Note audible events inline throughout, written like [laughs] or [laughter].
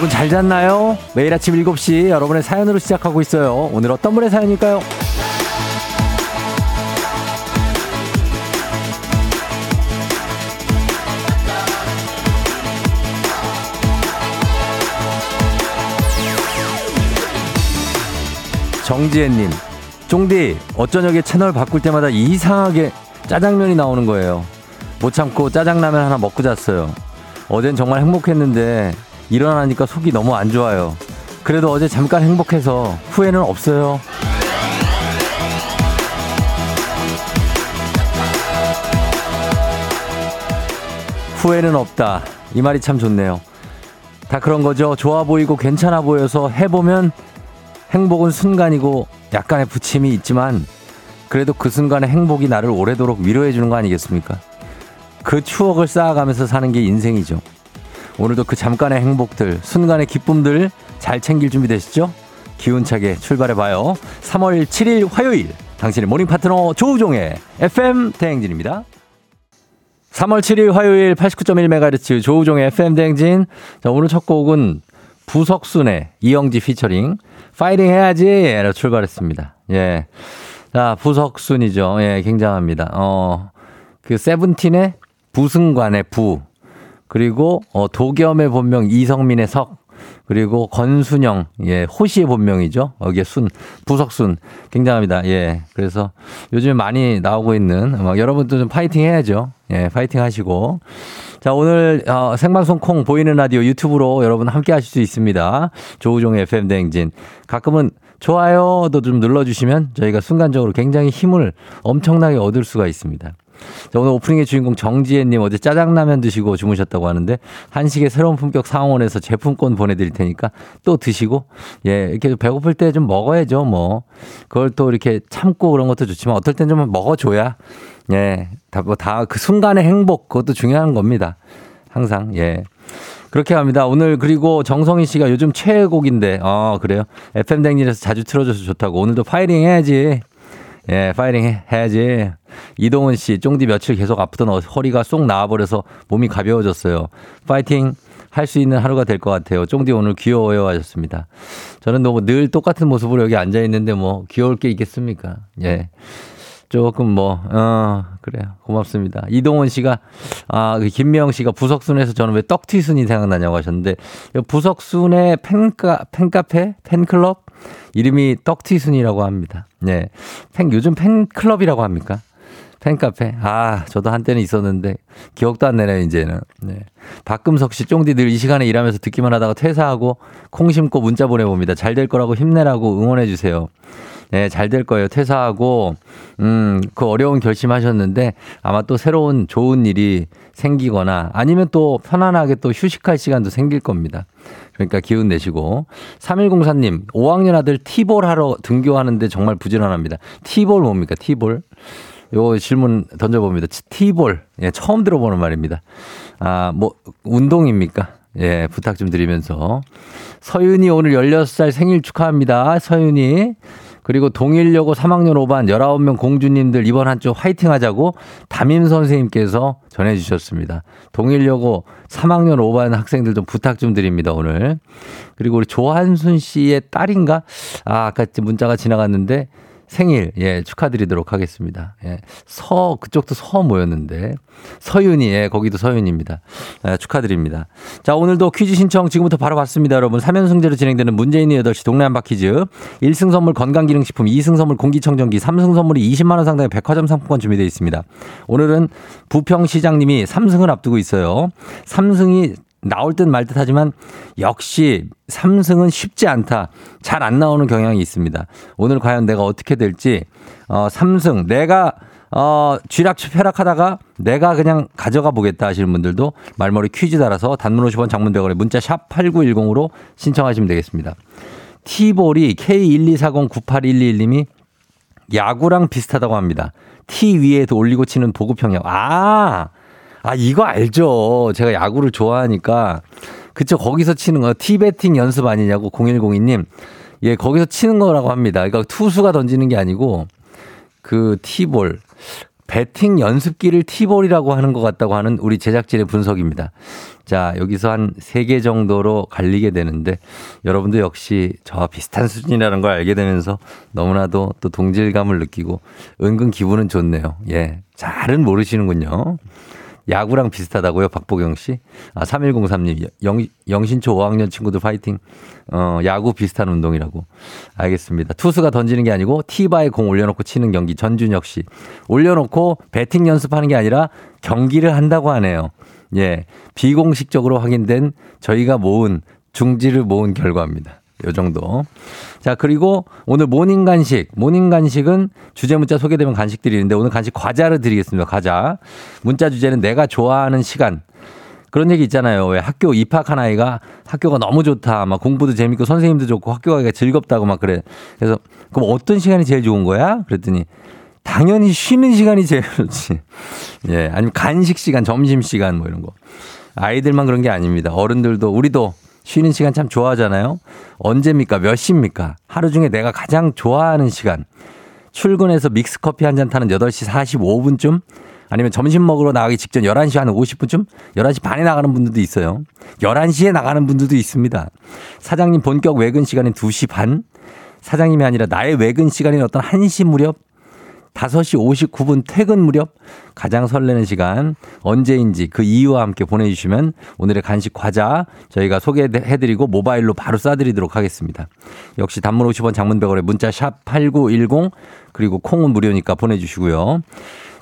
여러분 잘 잤나요? 매일 아침 7시 여러분의 사연으로 시작하고 있어요. 오늘 어떤 분의 사연일까요? 정지혜님, 쫑디, 어쩌녁에 채널 바꿀 때마다 이상하게 짜장면이 나오는 거예요. 못 참고 짜장라면 하나 먹고 잤어요. 어젠 정말 행복했는데 일어나니까 속이 너무 안 좋아요. 그래도 어제 잠깐 행복해서 후회는 없어요. 후회는 없다. 이 말이 참 좋네요. 다 그런 거죠. 좋아 보이고 괜찮아 보여서 해보면 행복은 순간이고 약간의 부침이 있지만 그래도 그 순간의 행복이 나를 오래도록 위로해 주는 거 아니겠습니까? 그 추억을 쌓아가면서 사는 게 인생이죠. 오늘도 그 잠깐의 행복들, 순간의 기쁨들 잘 챙길 준비 되시죠? 기운차게 출발해 봐요. 3월 7일 화요일 당신의 모닝 파트너 조우종의 FM 대행진입니다. 3월 7일 화요일 89.1MHz 조우종의 FM 대행진. 자, 오늘 첫 곡은 부석순의 이영지 피처링 파이팅 해야지! 출발했습니다. 예. 자, 부석순이죠. 예, 굉장합니다. 어, 그 세븐틴의 부승관의 부, 그리고 어, 도겸의 본명 이성민의 석, 그리고 건순영, 예, 호시의 본명이죠. 여기에 순, 부석순. 굉장합니다. 예. 그래서 요즘에 많이 나오고 있는, 막 여러분도 좀 파이팅 해야죠. 예, 파이팅 하시고. 자, 오늘 어, 생방송 콩 보이는 라디오 유튜브로 여러분 함께 하실 수 있습니다. 조우종의 FM 대행진. 가끔은 좋아요도 좀 눌러주시면 저희가 순간적으로 굉장히 힘을 엄청나게 얻을 수가 있습니다. 자, 오늘 오프닝의 주인공 정지혜님 어제 짜장라면 드시고 주무셨다고 하는데 한식의 새로운 품격 상원에서 제품권 보내드릴 테니까 또 드시고 예 이렇게 배고플 때 좀 먹어야죠 뭐 그걸 또 이렇게 참고 그런 것도 좋지만 어떨 땐 좀 먹어줘야 예 다 뭐 다 그 순간의 행복 그것도 중요한 겁니다 항상 예. 그렇게 합니다. 오늘 그리고 정성희 씨가 요즘 최애곡인데, 어, 그래요? FM 댕진에서 자주 틀어줘서 좋다고. 오늘도 파이팅 해야지. 예, 파이팅 해야지. 이동은 씨, 쫑디 며칠 계속 아프던 허리가 쏙 나와버려서 몸이 가벼워졌어요. 파이팅 할 수 있는 하루가 될 것 같아요. 쫑디 오늘 귀여워요 하셨습니다. 저는 너무 늘 똑같은 모습으로 여기 앉아 있는데 뭐 귀여울 게 있겠습니까? 예. 조금 뭐, 어, 그래요. 고맙습니다. 이동원 씨가, 아, 그 김미영 씨가 부석순에서 저는 왜 떡튀순이 생각나냐고 하셨는데, 부석순의 팬카, 팬카페? 팬클럽? 이름이 떡튀순이라고 합니다. 네. 팬, 요즘 팬클럽이라고 합니까? 팬카페. 아, 저도 한때는 있었는데, 기억도 안 나네요, 이제는. 네. 박금석 씨, 쫑디 늘 이 시간에 일하면서 듣기만 하다가 퇴사하고 콩 심고 문자 보내 봅니다. 잘 될 거라고 힘내라고 응원해 주세요. 네, 잘 될 거예요. 퇴사하고, 음, 그 어려운 결심하셨는데 아마 또 새로운 좋은 일이 생기거나 아니면 또 편안하게 또 휴식할 시간도 생길 겁니다. 그러니까 기운 내시고. 3104님, 5학년 아들 티볼 하러 등교하는데 정말 부지런합니다. 티볼 뭡니까? 티볼? 요 질문 던져봅니다. 티볼. 예, 처음 들어보는 말입니다. 아, 뭐, 운동입니까? 예, 부탁 좀 드리면서. 서윤이 오늘 16살 생일 축하합니다. 서윤이. 그리고 동일여고 3학년 5반 19명 공주님들 이번 한 주 화이팅 하자고 담임 선생님께서 전해주셨습니다. 동일여고 3학년 5반 학생들 좀 부탁 좀 드립니다, 오늘. 그리고 우리 조한순 씨의 딸인가? 아, 아까 문자가 지나갔는데 생일, 예, 축하드리도록 하겠습니다. 예, 서, 그쪽도 서 모였는데. 서윤이, 예, 거기도 서윤입니다. 예, 축하드립니다. 자, 오늘도 퀴즈 신청 지금부터 바로 받습니다, 여러분. 3연승제로 진행되는 문재인의 8시 동네 한바 퀴즈. 1승 선물 건강기능식품, 2승 선물 공기청정기, 3승 선물이 20만 원 상당의 백화점 상품권 준비되어 있습니다. 오늘은 부평 시장님이 3승을 앞두고 있어요. 3승이 나올 듯 말 듯 하지만 역시 3승은 쉽지 않다. 잘 안 나오는 경향이 있습니다. 오늘 과연 내가 어떻게 될지, 어, 3승, 내가, 어, 쥐락 펴락 하다가 내가 그냥 가져가 보겠다 하시는 분들도 말머리 퀴즈 달아서 단문 50원 장문 100원에 문자 샵 8910으로 신청하시면 되겠습니다. 티볼이 K124098121님이 야구랑 비슷하다고 합니다. 티 위에도 올리고 치는 보급형이요. 아! 아, 이거 알죠. 제가 야구를 좋아하니까. 그쵸. 거기서 치는 거. 티베팅 연습 아니냐고 0102님. 예, 거기서 치는 거라고 합니다. 그러니까 투수가 던지는 게 아니고 그 티볼. 배팅 연습기를 티볼이라고 하는 것 같다고 하는 우리 제작진의 분석입니다. 자, 여기서 한 세 개 정도로 갈리게 되는데 여러분도 역시 저와 비슷한 수준이라는 걸 알게 되면서 너무나도 또 동질감을 느끼고 은근 기분은 좋네요. 예. 잘은 모르시는군요. 야구랑 비슷하다고요, 박보경 씨? 아, 3103님. 영, 영신초 5학년 친구들 파이팅. 어, 야구 비슷한 운동이라고. 알겠습니다. 투수가 던지는 게 아니고 티바에 공 올려놓고 치는 경기 전준혁 씨. 올려놓고 배팅 연습하는 게 아니라 경기를 한다고 하네요. 예. 비공식적으로 확인된 저희가 모은 중지를 모은 결과입니다. 요 정도. 자, 그리고 오늘 모닝 간식. 모닝 간식은 주제 문자 소개되면 간식 드리는데 오늘 간식 과자를 드리겠습니다. 과자. 문자 주제는 내가 좋아하는 시간. 그런 얘기 있잖아요. 왜 학교 입학한 아이가 학교가 너무 좋다. 막 공부도 재밌고 선생님도 좋고 학교 가기가 즐겁다고 막 그래. 그래서 그럼 어떤 시간이 제일 좋은 거야? 그랬더니 당연히 쉬는 시간이 제일 좋지. 예. 아니면 간식 시간, 점심 시간 뭐 이런 거. 아이들만 그런 게 아닙니다. 어른들도 우리도 쉬는 시간 참 좋아하잖아요. 언제입니까? 몇 시입니까? 하루 중에 내가 가장 좋아하는 시간. 출근해서 믹스커피 한 잔 타는 8시 45분쯤? 아니면 점심 먹으러 나가기 직전 11시 한 50분쯤? 11시 반에 나가는 분들도 있어요. 11시에 나가는 분들도 있습니다. 사장님 본격 외근 시간인 2시 반? 사장님이 아니라 나의 외근 시간인 어떤 1시 무렵? 5시 59분 퇴근 무렵 가장 설레는 시간 언제인지 그 이유와 함께 보내주시면 오늘의 간식 과자 저희가 소개해드리고 모바일로 바로 쏴드리도록 하겠습니다. 역시 단문 50원 장문 100원에 문자 샵 8910 그리고 콩은 무료니까 보내주시고요.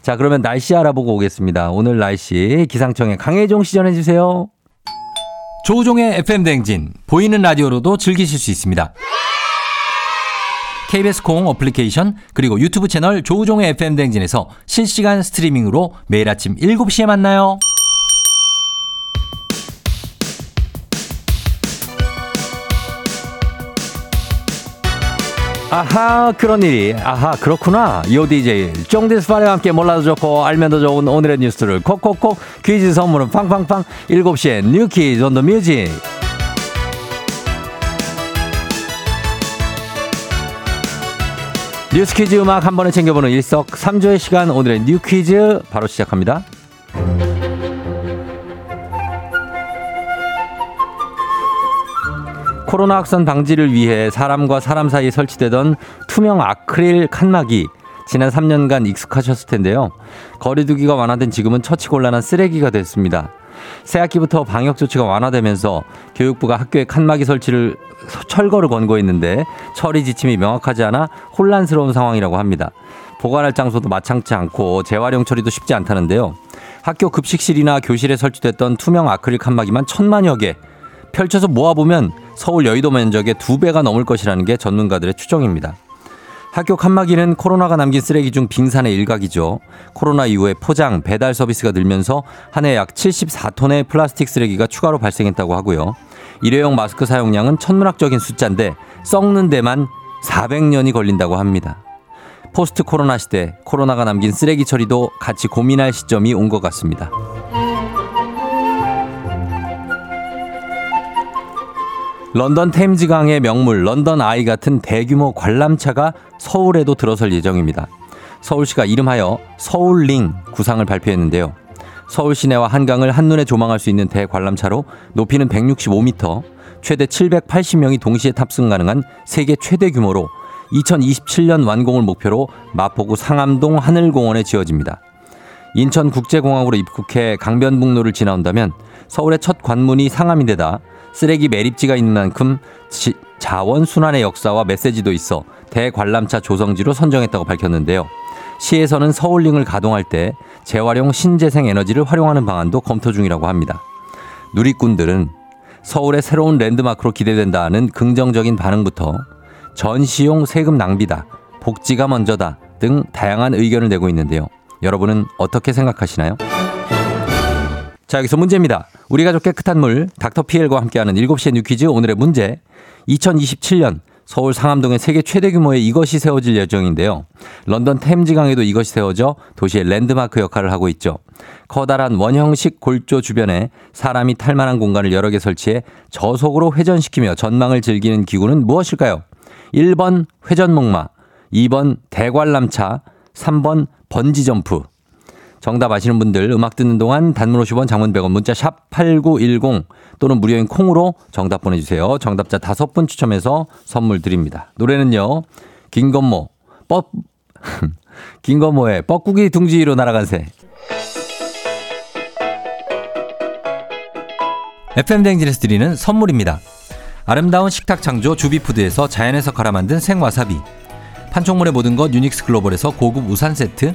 자 그러면 날씨 알아보고 오겠습니다. 오늘 날씨 기상청에 강혜종 시전해주세요. 조우종의 FM 댕진 보이는 라디오로도 즐기실 수 있습니다. KBS 콩 어플리케이션 그리고 유튜브 채널 조우종의 FM 댕진에서 실시간 스트리밍으로 매일 아침 7시에 만나요. 아하 그런 일이. 아하 그렇구나. 요디제이. 쫑디스 파리와 함께 몰라도 좋고 알면 더 좋은 오늘의 뉴스를 콕콕콕 퀴즈 선물은 팡팡팡. 7시에 뉴퀴즈 on the music 뉴스 퀴즈 음악 한 번에 챙겨보는 일석삼조의 시간 오늘의 뉴 퀴즈 바로 시작합니다. 코로나 확산 방지를 위해 사람과 사람 사이에 설치되던 투명 아크릴 칸막이 지난 3년간 익숙하셨을 텐데요. 거리두기가 완화된 지금은 처치 곤란한 쓰레기가 됐습니다. 새학기부터 방역 조치가 완화되면서 교육부가 학교에 칸막이 설치를 철거를 권고했는데 처리 지침이 명확하지 않아 혼란스러운 상황이라고 합니다. 보관할 장소도 마창치 않고 재활용 처리도 쉽지 않다는데요. 학교 급식실이나 교실에 설치됐던 투명 아크릴 칸막이만 천만여 개 펼쳐서 모아보면 서울 여의도 면적의 두 배가 넘을 것이라는 게 전문가들의 추정입니다. 학교 칸막이는 코로나가 남긴 쓰레기 중 빙산의 일각이죠. 코로나 이후에 포장, 배달 서비스가 늘면서 한 해 약 74톤의 플라스틱 쓰레기가 추가로 발생했다고 하고요. 일회용 마스크 사용량은 천문학적인 숫자인데 썩는 데만 400년이 걸린다고 합니다. 포스트 코로나 시대 코로나가 남긴 쓰레기 처리도 같이 고민할 시점이 온 것 같습니다. 런던 템즈강의 명물 런던 아이 같은 대규모 관람차가 서울에도 들어설 예정입니다. 서울시가 이름하여 서울링 구상을 발표했는데요. 서울 시내와 한강을 한눈에 조망할 수 있는 대관람차로 높이는 165m, 최대 780명이 동시에 탑승 가능한 세계 최대 규모로 2027년 완공을 목표로 마포구 상암동 하늘공원에 지어집니다. 인천국제공항으로 입국해 강변북로를 지나온다면 서울의 첫 관문이 상암인데다 쓰레기 매립지가 있는 만큼 자원순환의 역사와 메시지도 있어 대관람차 조성지로 선정했다고 밝혔는데요. 시에서는 서울링을 가동할 때 재활용 신재생 에너지를 활용하는 방안도 검토 중이라고 합니다. 누리꾼들은 서울의 새로운 랜드마크로 기대된다는 긍정적인 반응부터 전시용 세금 낭비다, 복지가 먼저다 등 다양한 의견을 내고 있는데요. 여러분은 어떻게 생각하시나요? 자, 여기서 문제입니다. 우리 가족 깨끗한 물, 닥터피엘과 함께하는 7시의 뉴 퀴즈 오늘의 문제. 2027년 서울 상암동에 세계 최대 규모의 이것이 세워질 예정인데요. 런던 템즈강에도 이것이 세워져 도시의 랜드마크 역할을 하고 있죠. 커다란 원형식 골조 주변에 사람이 탈 만한 공간을 여러 개 설치해 저속으로 회전시키며 전망을 즐기는 기구는 무엇일까요? 1번 회전목마, 2번 대관람차, 3번 번지점프. 정답 아시는 분들 음악 듣는 동안 단문 50원 장문 100원 문자 샵 8910 또는 무료인 콩으로 정답 보내주세요. 정답자 다섯 분 추첨해서 선물 드립니다. 노래는요. 김건모 뻑 [laughs] 김건모의 뻐꾸기 둥지로 날아간 새. FM 댕진에서 드리는 선물입니다. 아름다운 식탁 창조 주비푸드에서 자연에서 갈아 만든 생와사비. 판촉물의 모든 것 유닉스 글로벌에서 고급 우산 세트.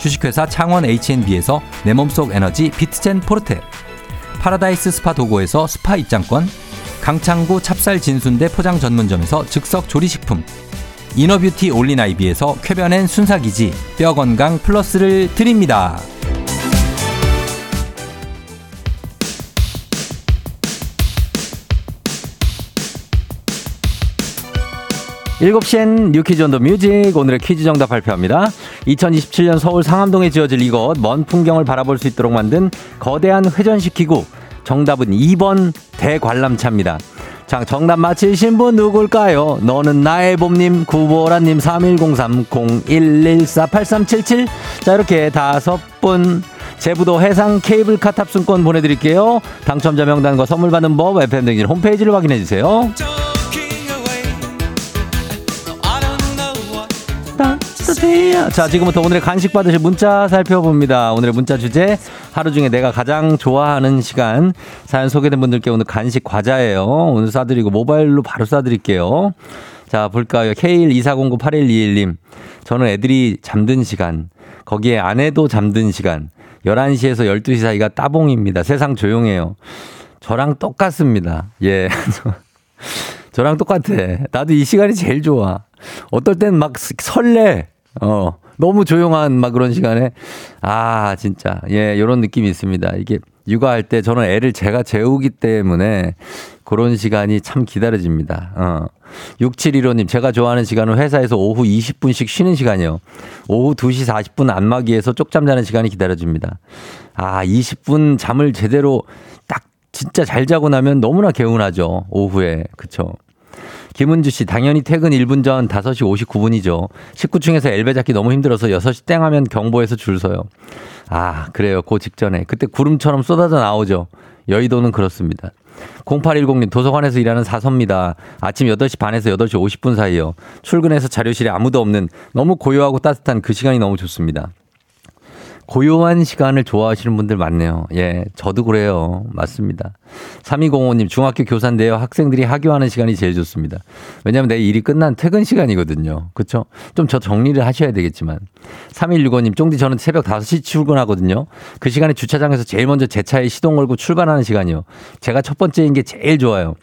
주식회사 창원 H&B에서 내 몸속 에너지 비트젠 포르테. 파라다이스 스파 도고에서 스파 입장권. 강창구 찹쌀 진순대 포장 전문점에서 즉석 조리식품. 이너뷰티 올린아이비에서 쾌변엔 순사기지 뼈 건강 플러스를 드립니다. 7시엔 뉴퀴즈 on the music 오늘의 퀴즈 정답 발표합니다. 2027년 서울 상암동에 지어질 이곳 먼 풍경을 바라볼 수 있도록 만든 거대한 회전식 기구 정답은 2번 대관람차입니다. 자, 정답 맞히신 분 누굴까요? 너는 나의 봄님, 구보라님, 3103-0114-8377. 자, 이렇게 다섯 분. 제부도 해상 케이블카 탑승권 보내드릴게요. 당첨자 명단과 선물 받는 법, FM댕진 홈페이지를 확인해주세요. 자, 지금부터 오늘의 간식 받으실 문자 살펴봅니다. 오늘의 문자 주제, 하루 중에 내가 가장 좋아하는 시간. 사연 소개된 분들께 오늘 간식 과자예요. 오늘 쏴드리고 모바일로 바로 쏴드릴게요. 자, 볼까요? K124098121님. 저는 애들이 잠든 시간, 거기에 아내도 잠든 시간, 11시에서 12시 사이가 따봉입니다. 세상 조용해요. 저랑 똑같습니다. 예. [laughs] 저랑 똑같아. 나도 이 시간이 제일 좋아. 어떨 땐 막 설레. 어, 너무 조용한 막 그런 시간에 아, 진짜. 예, 요런 느낌이 있습니다. 이게 육아할 때 저는 애를 제가 재우기 때문에 그런 시간이 참 기다려집니다. 어. 6715님, 제가 좋아하는 시간은 회사에서 오후 20분씩 쉬는 시간이요. 오후 2시 40분 안마기에서 쪽잠 자는 시간이 기다려집니다. 아, 20분 잠을 제대로 딱 진짜 잘 자고 나면 너무나 개운하죠. 오후에. 그쵸. 김은주 씨, 당연히 퇴근 1분 전 5시 59분이죠. 19층에서 엘베 잡기 너무 힘들어서 6시 땡 하면 경보에서 줄 서요. 아, 그래요. 그 직전에. 그때 구름처럼 쏟아져 나오죠. 여의도는 그렇습니다. 0810님 도서관에서 일하는 사서입니다. 아침 8시 반에서 8시 50분 사이요. 출근해서 자료실에 아무도 없는 너무 고요하고 따뜻한 그 시간이 너무 좋습니다. 고요한 시간을 좋아하시는 분들 많네요. 예, 저도 그래요. 맞습니다. 3205님, 중학교 교사인데요. 학생들이 하교하는 시간이 제일 좋습니다. 왜냐면 내 일이 끝난 퇴근 시간이거든요. 그쵸? 좀 저 정리를 하셔야 되겠지만. 3165님, 쫑디 저는 새벽 5시 출근하거든요. 그 시간에 주차장에서 제일 먼저 제 차에 시동 걸고 출발하는 시간이요. 제가 첫 번째인 게 제일 좋아요.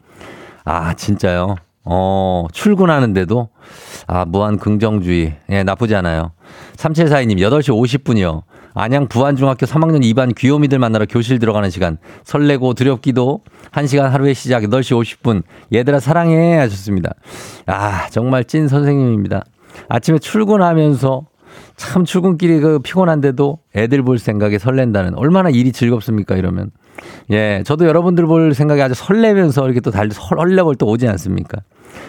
아, 진짜요? 어, 출근하는데도, 아, 무한 긍정주의. 예, 나쁘지 않아요. 3742님, 8시 50분이요. 안양 부안중학교 3학년 2반 귀요미들 만나러 교실 들어가는 시간. 설레고 두렵기도 1시간 하루의 시작 8시 50분. 얘들아 사랑해 하셨습니다. 아, 정말 찐 선생님입니다. 아침에 출근하면서 참 출근길이 그 피곤한데도 애들 볼 생각에 설렌다는 얼마나 일이 즐겁습니까 이러면. 예, 저도 여러분들 볼 생각에 아주 설레면서 이렇게 또 달리 설레벌 또 오지 않습니까?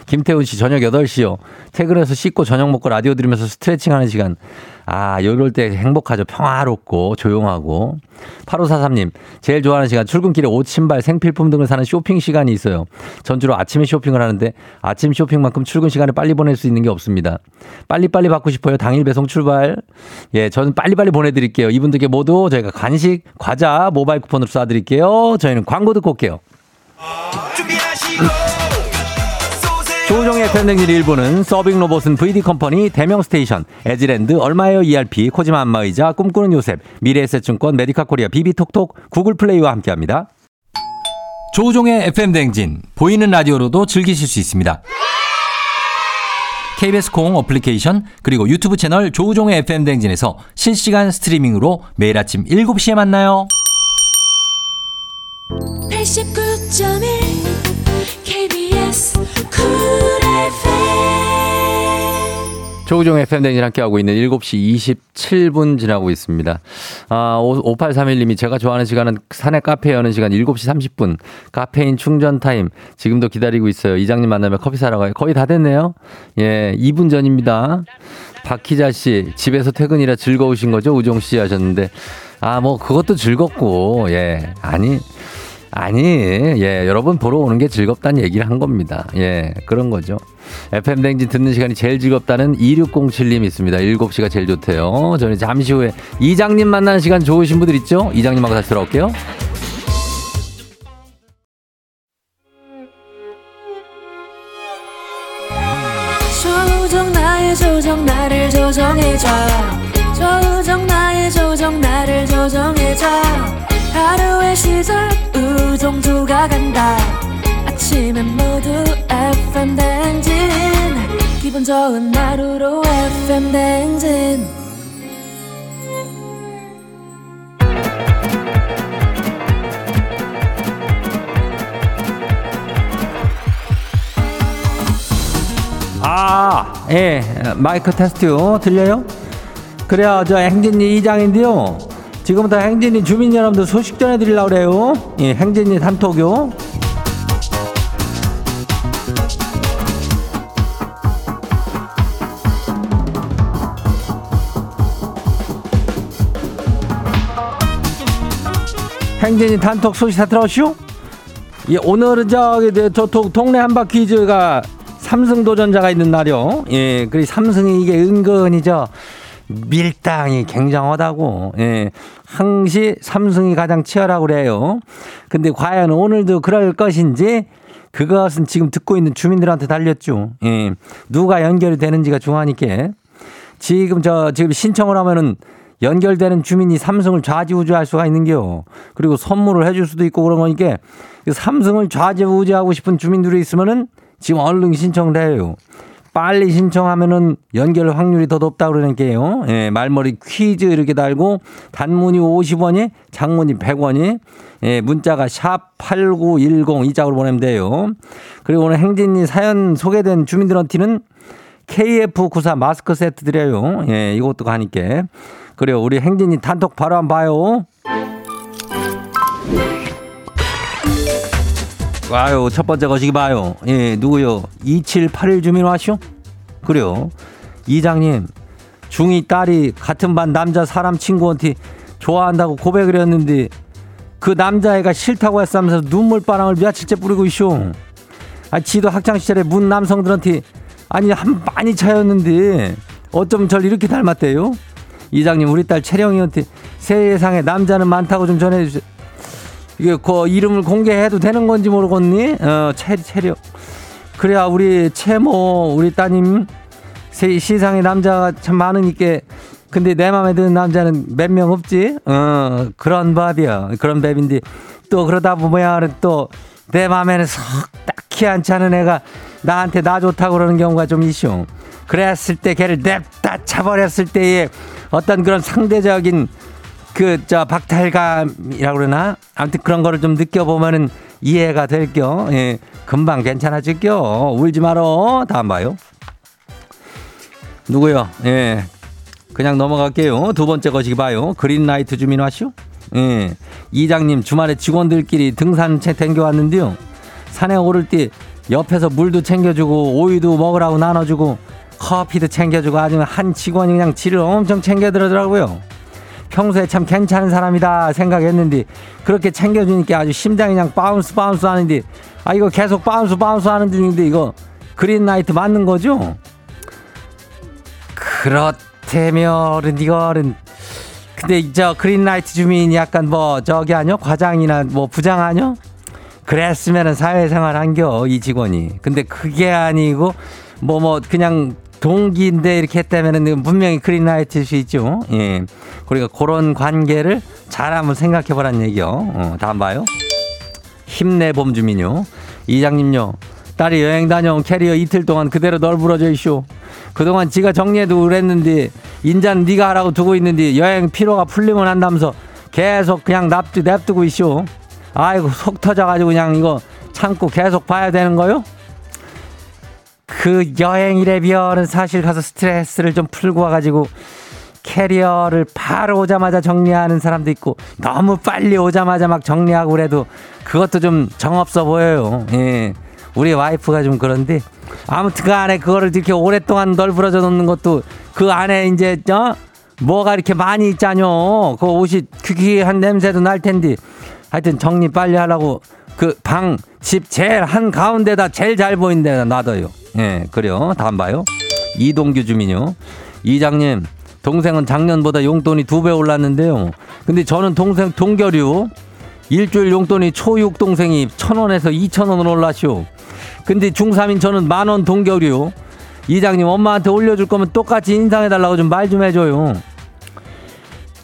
김태훈 씨 저녁 8시요. 퇴근해서 씻고 저녁 먹고 라디오 들으면서 스트레칭 하는 시간. 아, 요럴 때 행복하죠. 평화롭고 조용하고. 8543님, 제일 좋아하는 시간 출근길에 옷, 신발, 생필품 등을 사는 쇼핑 시간이 있어요. 전 주로 아침에 쇼핑을 하는데 아침 쇼핑만큼 출근 시간을 빨리 보낼 수 있는 게 없습니다. 빨리빨리 받고 싶어요. 당일 배송 출발. 예, 저는 빨리빨리 보내드릴게요. 이분들께 모두 저희가 간식, 과자, 모바일 쿠폰으로 쏴드릴게요. 저희는 광고 듣고 올게요. 준비하시고. 조우종의 FM댕진 일부는 서빙 로봇은 VD컴퍼니, 대명 스테이션, 에즈랜드, 얼마에요 ERP, 코지마 안마의자, 꿈꾸는 요셉, 미래에셋증권, 메디카 코리아, 비비톡톡, 구글 플레이와 함께합니다. 조우종의 FM댕진, 보이는 라디오로도 즐기실 수 있습니다. KBS 콩 어플리케이션 그리고 유튜브 채널 조우종의 FM 댕진에서 실시간 스트리밍으로 매일 아침 7시에 만나요. 89.1 조우종 FM 댕진 함께하고 있는 7시 27분 지나고 있습니다. 아, 5831님이 제가 좋아하는 시간은 사내 카페 여는 시간 7시 30분. 카페인 충전 타임. 지금도 기다리고 있어요. 이장님 만나면 커피 사러 가요. 거의 다 됐네요. 예, 2분 전입니다. 박희자 씨, 집에서 퇴근이라 즐거우신 거죠? 우종 씨 하셨는데. 아, 뭐, 그것도 즐겁고, 예. 아니, 아니, 예, 여러분 보러 오는 게 즐겁다는 얘기를 한 겁니다. 예, 그런 거죠. FM 댕진 듣는 시간이 제일 즐겁다는 2607님 있습니다. 7시가 제일 좋대요. 저는 잠시 후에 이장님 만나는 시간 좋으신 분들 있죠? 이장님하고 다시 돌아올게요. 조정 나의 조정 나를 조정해줘 조정 나의 조정 나를 조정해줘 하루의 시절 우정조가 간다 아침엔 모두 FM 댕진 기분 좋은 하루로 FM 댕진 아, 예, 마이크 테스트요. 들려요? 그래요, 저 행진이 이장인데요. 지금부터 행진이 주민 여러분들 소식 전해드리려고 그래요. 예, 행진이 단톡요. 행진이 단톡 소식 다 들었슈? 예, 오늘은 저기 저 동네 한바 퀴즈가 삼승 도전자가 있는 날이요. 예, 그리 삼승이 이게 은근히 저 밀당이 굉장하다고. 예. 항시 삼성이 가장 치열하고 그래요. 근데 과연 오늘도 그럴 것인지 그것은 지금 듣고 있는 주민들한테 달렸죠. 예. 누가 연결이 되는지가 중요하니까. 지금 저 지금 신청을 하면은 연결되는 주민이 삼성을 좌지우지할 수가 있는겨. 그리고 선물을 해줄 수도 있고 그런 거니까 삼성을 좌지우지하고 싶은 주민들이 있으면은 지금 얼른 신청을 해요. 빨리 신청하면은 연결 확률이 더 높다 그러니까요. 예, 말머리 퀴즈 이렇게 달고 단문이 50원이 장문이 100원이 예, 문자가 샵8910 이 짝으로 보내면 돼요. 그리고 오늘 행진이 사연 소개된 주민들한테는 KF94 마스크 세트 드려요. 예, 이것도 가니까. 그래요. 우리 행진이 단톡 바로 한번 봐요. 와요, 첫 번째 거시기 봐요. 예, 누구요? 2781 주민 와쇼? 그래요. 이장님, 중2 딸이 같은 반 남자 사람 친구한테 좋아한다고 고백을 했는데 그 남자애가 싫다고 했으면서 눈물바람을 며칠째 뿌리고 있쇼. 아, 지도 학창시절에 문 남성들한테 아니, 한 많이 차였는데 어쩜 절 이렇게 닮았대요? 이장님, 우리 딸 채령이한테 세상에 남자는 많다고 좀 전해주세요. 이게 그 이름을 공개해도 되는 건지 모르겠니? 어, 체, 체력. 그래야 우리 채모, 우리 따님, 시상에 남자가 참 많으니까 근데 내 마음에 드는 남자는 몇 명 없지? 어, 그런 밥이야. 그런 밥인데 또 그러다 보면 또 내 마음에는 썩 딱히 않지 않은 애가 나한테 나 좋다고 그러는 경우가 좀 있쇼. 그랬을 때 걔를 냅다 차버렸을 때의 어떤 그런 상대적인 그 저 박탈감이라고 그러나 아무튼 그런 거를 좀 느껴보면은 이해가 될겨. 예, 금방 괜찮아질겨. 울지 말어. 다음 봐요. 누구요? 예. 그냥 넘어갈게요. 두 번째 거시기 봐요. 그린라이트 주민 와쇼? 예. 이장님 주말에 직원들끼리 등산 채 댕겨왔는데요. 산에 오를 때 옆에서 물도 챙겨주고 오이도 먹으라고 나눠주고 커피도 챙겨주고 아주 한 직원이 그냥 지를 엄청 챙겨들더라고요. 평소에 참 괜찮은 사람이다 생각했는데 그렇게 챙겨주니까 아주 심장이 그냥 bounce bounce 하는데 아 이거 계속 bounce bounce 하는 중인데 이거 green light 맞는 거죠? 그렇다면 이거는 근데 저 그린라이트 주민이 약간 뭐 저기 아니요 과장이나 뭐 부장 아니요? 그랬으면은 사회생활 한겨 이 직원이 근데 그게 아니고 뭐뭐 뭐 그냥 동기인데 이렇게 했다면은 분명히 그린라이트일 수 있죠. 예. 그러니까 그런 관계를 잘 한번 생각해 보라는 얘기요. 어, 다음 봐요. 힘내 봄 주민요. 이장님요. 딸이 여행 다녀온 캐리어 이틀 동안 그대로 널브러져 있쇼. 그동안 지가 정리해도 그랬는데 인자는 네가 하라고 두고 있는데 여행 피로가 풀리면 한다면서 계속 그냥 납두 냅두고 있쇼. 아이고 속 터져가지고 그냥 이거 참고 계속 봐야 되는 거요? 그 여행이래비어는 사실 가서 스트레스를 좀 풀고 와가지고 캐리어를 바로 오자마자 정리하는 사람도 있고 너무 빨리 오자마자 막 정리하고 그래도 그것도 좀 정없어 보여요. 예. 우리 와이프가 좀 그런데 아무튼 그 안에 그거를 이렇게 오랫동안 널브러져 놓는 것도 그 안에 이제 어 뭐가 이렇게 많이 있잖요. 그 옷이 귀귀한 냄새도 날 텐데 하여튼 정리 빨리 하라고 그 방 집 제일 한 가운데다 제일 잘 보이는 데다 놔둬요. 예, 그래요. 다음 봐요. 이동규 주민요. 이장님, 동생은 작년보다 용돈이 두 배 올랐는데요. 근데 저는 동생 동결유 일주일 용돈이 초육 동생이 천 원에서 이천 원으로 올랐쇼. 근데 중3인 저는 만 원 동결유. 이장님 엄마한테 올려줄 거면 똑같이 인상해달라고 좀말좀 해줘요.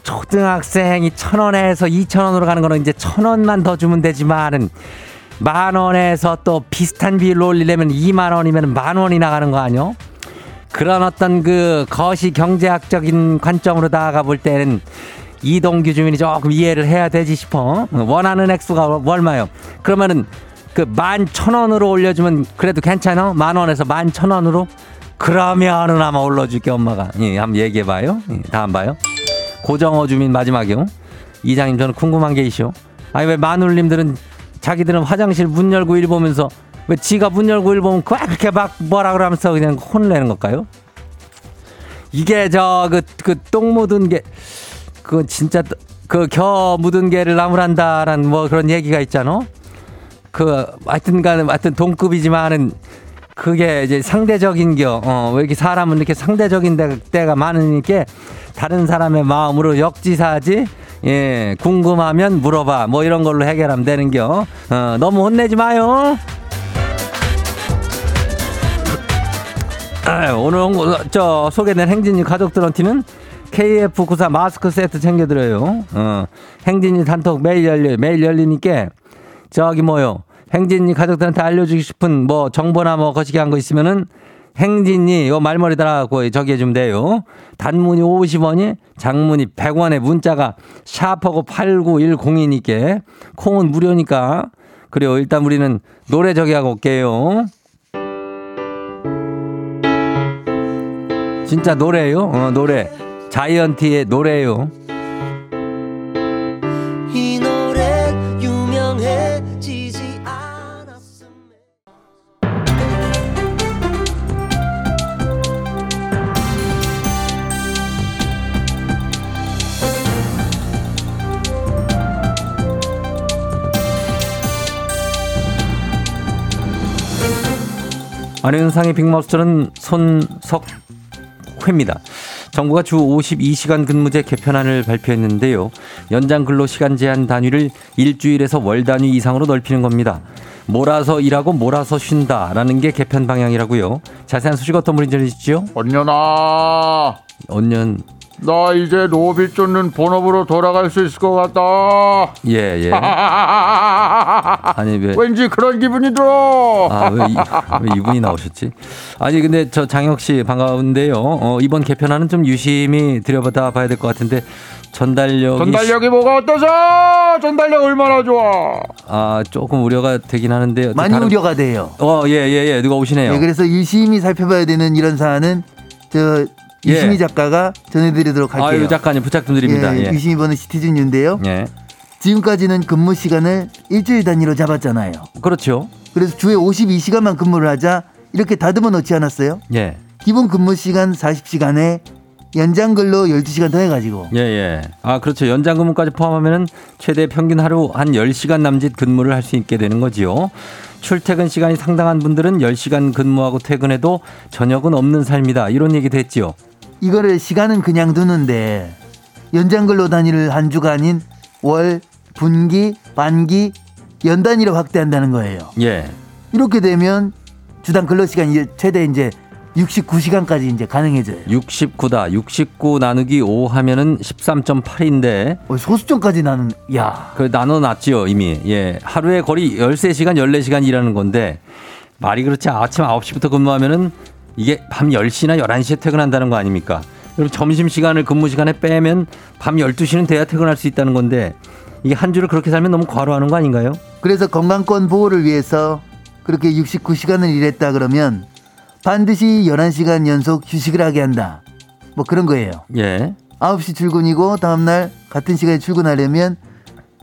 초등학생이 천 원에서 이천 원으로 가는 거는 이제 천 원만 더 주면 되지만은 만 원에서 또 비슷한 비율로 올리려면 2만 원이면 만 원이 나가는 거 아니요? 그런 어떤 그 거시 경제학적인 관점으로 다가가 볼 때는 이동규 주민이 조금 이해를 해야 되지 싶어. 원하는 액수가 얼마요? 그러면은 그 만 천 원으로 올려주면 그래도 괜찮아? 만 원에서 만 천 원으로? 그러면은 아마 올려줄게 엄마가. 예, 한번 얘기해봐요. 예, 다음 봐요. 고정어 주민 마지막이요. 이장님 저는 궁금한 게 있쇼. 아니 왜 마눌님들은 자기들은 화장실 문 열고 일 보면서 왜 지가 문 열고 일 보면 그렇게 막 뭐라 그러면서 그냥 혼을 내는 걸까요? 이게 저 그 그 똥 묻은 게그 진짜 그 겨 묻은 개를 나무란다라는 뭐 그런 얘기가 있잖아. 그 하여튼간 하여튼 동급이지만은 그게 이제 상대적인 겨. 어, 왜 이렇게 사람은 이렇게 상대적인 데, 때가 많으니까 다른 사람의 마음으로 역지사지 예, 궁금하면 물어봐. 뭐 이런 걸로 해결하면 되는 겨. 어, 너무 혼내지 마요. 아, 오늘 저 소개된 행진이 가족들한테는 KF94 마스크 세트 챙겨드려요. 어, 행진이 단톡 매일 열려 매일 열리니까 저기 뭐요. 행진이 가족들한테 알려주고 싶은 뭐 정보나 뭐 거시기 한 거 있으면은 행진이 요 말머리 달아갖고 저기 해주면 돼요. 단문이 50원이 장문이 100원에 문자가 샤프고 8910이니까 콩은 무료니까 그래요. 일단 우리는 노래 저기 하고 올게요. 진짜 노래예요. 어, 노래. 자이언티의 노래예요. 안현상의 빅마우스는 손석회입니다. 정부가 주 52시간 근무제 개편안을 발표했는데요. 연장 근로 시간 제한 단위를 일주일에서 월 단위 이상으로 넓히는 겁니다. 몰아서 일하고 몰아서 쉰다라는 게 개편 방향이라고요. 자세한 소식 어떤 분이 전해주시죠? 언년아. 언년 나 이제 로비 쫓는 본업으로 돌아갈 수 있을 것 같다. 예, 예. [laughs] 아니, 왜. 왠지 그런 기분이 들어. 아, 왜, 이, 왜 이분이 나오셨지? 아니, 근데 저 장혁 씨 반가운데요. 어, 이번 개편안은 좀 유심히 들여받아 봐야 될 것 같은데 전달력이. 전달력이 뭐가 어떠서? 전달력 얼마나 좋아? 아, 조금 우려가 되긴 하는데요. 많이 다른... 우려가 돼요. 어, 예, 예, 예. 누가 오시네요. 네, 그래서 유심히 살펴봐야 되는 이런 사안은 저 예. 유심희 작가가 전해드리도록 할게요. 아유 작가님 부탁 좀 드립니다. 예, 예. 유심히 버는 시티즌 뉴인데요. 예. 지금까지는 근무 시간을 일주일 단위로 잡았잖아요. 그렇죠. 그래서 주에 52시간만 근무를 하자 이렇게 다듬어 놓지 않았어요? 예. 기본 근무 시간 40시간에 연장 근로 12시간 더 해가지고 예, 예. 아, 그렇죠. 연장 근무까지 포함하면은 최대 평균 하루 한 10시간 남짓 근무를 할 수 있게 되는 거지요. 출퇴근 시간이 상당한 분들은 10시간 근무하고 퇴근해도 저녁은 없는 삶이다. 이런 얘기도 했지요. 이거를 시간은 그냥 두는데 연장 근로 단위를 한 아닌 월, 분기, 반기, 연 단위로 확대한다는 거예요. 예. 이렇게 되면 주당 근로 시간이 최대 이제 69시간까지 이제 가능해져요. 69다. 69 나누기 5 하면은 13.8인데 어, 소수점까지 나는 야 그 나눠 놨지요, 이미. 예. 하루에 거의 13시간, 14시간 일하는 건데 말이 그렇지 아침 9시부터 근무하면은 이게 밤 10시나 11시에 퇴근한다는 거 아닙니까? 그럼 점심 시간을 근무 시간에 빼면 밤 12시는 돼야 퇴근할 수 있다는 건데 이게 한 주를 그렇게 살면 너무 과로하는 거 아닌가요? 그래서 건강권 보호를 위해서 그렇게 69시간을 일했다 그러면 반드시 11시간 연속 휴식을 하게 한다. 뭐 그런 거예요. 예. 9시 출근이고 다음날 같은 시간에 출근하려면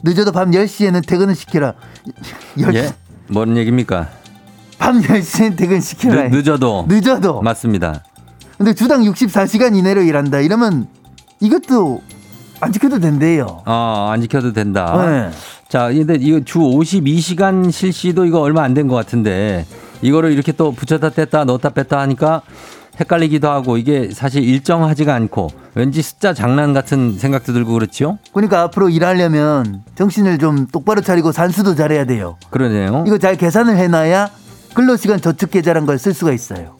늦어도 밤 10시에는 퇴근을 시켜라. [laughs] 10시, 예. 뭔 얘기입니까? 밤 10시엔 퇴근시켜라. 늦, 늦어도. 늦어도. 맞습니다. 근데 주당 64시간 이내로 일한다. 이러면 이것도 안 지켜도 된대요. 어, 안 지켜도 된다. 네. 자, 근데 이거 주 52시간 실시도 이거 얼마 안 된 것 같은데 이거를 이렇게 또 붙였다 뗐다 넣었다 뺐다 하니까 헷갈리기도 하고 이게 사실 일정하지가 않고 왠지 숫자 장난 같은 생각도 들고 그렇지요? 그러니까 앞으로 일하려면 정신을 좀 똑바로 차리고 산수도 잘해야 돼요. 그러네요. 이거 잘 계산을 해놔야 근로시간 저축계좌란 걸 쓸 수가 있어요.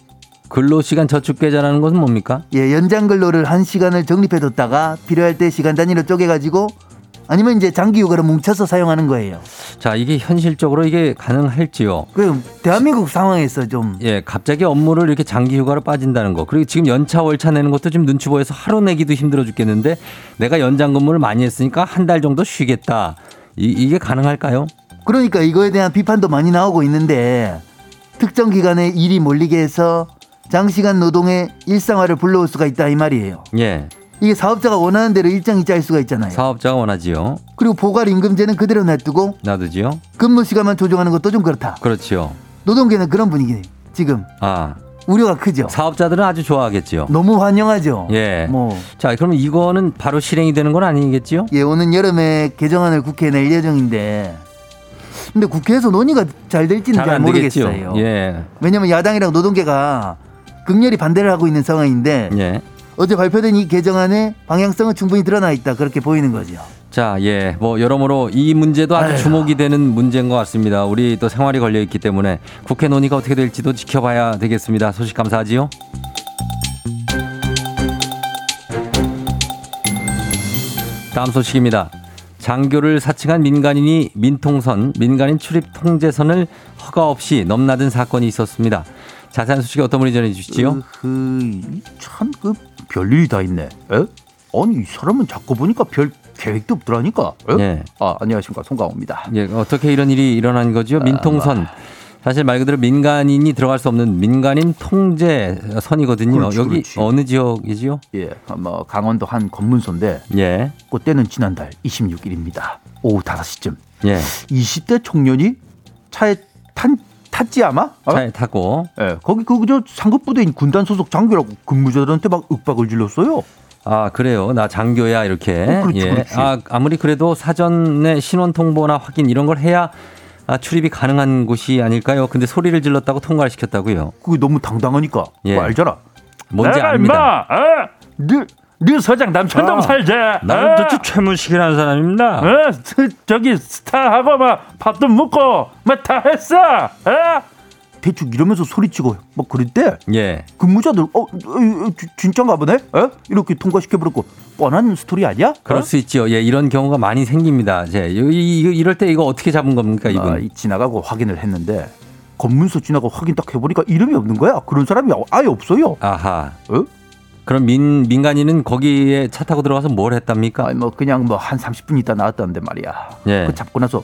근로시간 저축계좌라는 것은 뭡니까? 예, 연장 근로를 한 시간을 적립해뒀다가 필요할 때 시간 단위로 쪼개가지고 아니면 이제 장기 휴가를 뭉쳐서 사용하는 거예요. 자, 이게 현실적으로 이게 가능할지요? 그 대한민국 상황에서 좀 예, 갑자기 업무를 이렇게 장기 휴가로 빠진다는 거. 그리고 지금 연차 월차 내는 것도 좀 눈치 보여서 하루 내기도 힘들어 죽겠는데 내가 연장 근무를 많이 했으니까 한 달 정도 쉬겠다. 이, 이게 가능할까요? 그러니까 이거에 대한 비판도 많이 나오고 있는데 특정 기간에 일이 몰리게 해서 장시간 노동의 일상화를 불러올 수가 있다 이 말이에요. 예. 이게 사업자가 원하는 대로 일정이 짤 수가 있잖아요. 사업자가 원하지요. 그리고 보갈 임금제는 그대로 놔두고 놔두지요. 근무 시간만 조정하는 것도 좀 그렇다. 그렇지요. 노동계는 그런 분위기 지금 아, 우려가 크죠. 사업자들은 아주 좋아하겠지요. 너무 환영하죠. 예. 뭐 자, 그러면 이거는 바로 실행이 되는 건 아니겠지요? 예, 오는 여름에 개정안을 국회에 낼 예정인데 근데 국회에서 논의가 잘 될지는 잘, 잘. 모르겠어요. 예. 왜냐면 야당이랑 노동계가 극렬히 반대를 하고 있는 상황인데 예. 어제 발표된 이 개정안의 방향성은 충분히 드러나 있다 그렇게 보이는 거죠. 자, 예. 뭐 여러모로 이 문제도 아주. 주목이 되는 문제인 것 같습니다. 우리 또 생활이 걸려 있기 때문에 국회 논의가 어떻게 될지도 지켜봐야 되겠습니다. 소식 감사하지요. 다음 소식입니다. 장교를 사칭한 민간인이 민통선, 민간인 출입 통제선을 허가 없이 넘나든 사건이 있었습니다. 자세한 소식 어떤 분이 전해 주시지요? 참그 별일이 다 있네. 에? 아니 이 사람은 자꾸 보니까 별 계획도 없더라니까. 에? 예. 아 안녕하십니까 송강호입니다. 예, 어떻게 이런 일이 일어난 거죠? 민통선. 사실 말 그대로 민간인이 들어갈 수 없는 민간인 통제 선이거든요. 그렇지, 여기 그렇지. 어느 지역이지요? 예, 뭐 강원도 한 검문소인데 예, 그때는 지난달 26일입니다. 오후 5시쯤 예. 20대 청년이 차에 탄 탔지 아마? 어? 차에 타고. 예, 거기 그저 상급 부대인 군단 소속 장교라고 근무자들한테 막 윽박을 질렀어요. 아, 그래요. 나 장교야, 이렇게. 어, 그렇지, 예. 그렇지. 아, 아무리 그래도 사전에 신원 통보나 확인 이런 걸 해야 아, 출입이 가능한 곳이 아닐까요? 근데 소리를 질렀다고 통과를 시켰다고요. 그게 너무 당당하니까. 예. 그거 알잖아. 뭔지 내가 압니다. 임마, 어? 네, 네 서장 남천동 아, 살자. 나는 어? 도대체 최문식이라는 사람입니다. 어? 저, 저기 스타하고 막 밥도 먹고 막 다 했어. 어? 대충 이러면서 소리치고 막 그럴 때 예. 근무자들 어, 어, 어, 지- 진짜인가 보네? 에? 이렇게 통과시켜 버렸고 뻔한 스토리 아니야? 그럴 어? 수 있지요. 예, 이런 경우가 많이 생깁니다. 제 이, 이, 이럴 때 이거 어떻게 잡은 겁니까, 이분? 아, 이 지나가고 확인을 했는데 검문소 지나고 확인 딱 해보니까 이름이 없는 거야. 그런 사람이 아예 없어요. 아하. 어? 그럼 민 민간인은 거기에 차 타고 들어가서 뭘 했답니까? 아니 뭐 그냥 뭐 한 30분 있다 나왔다는데 말이야. 예. 그 잡고 나서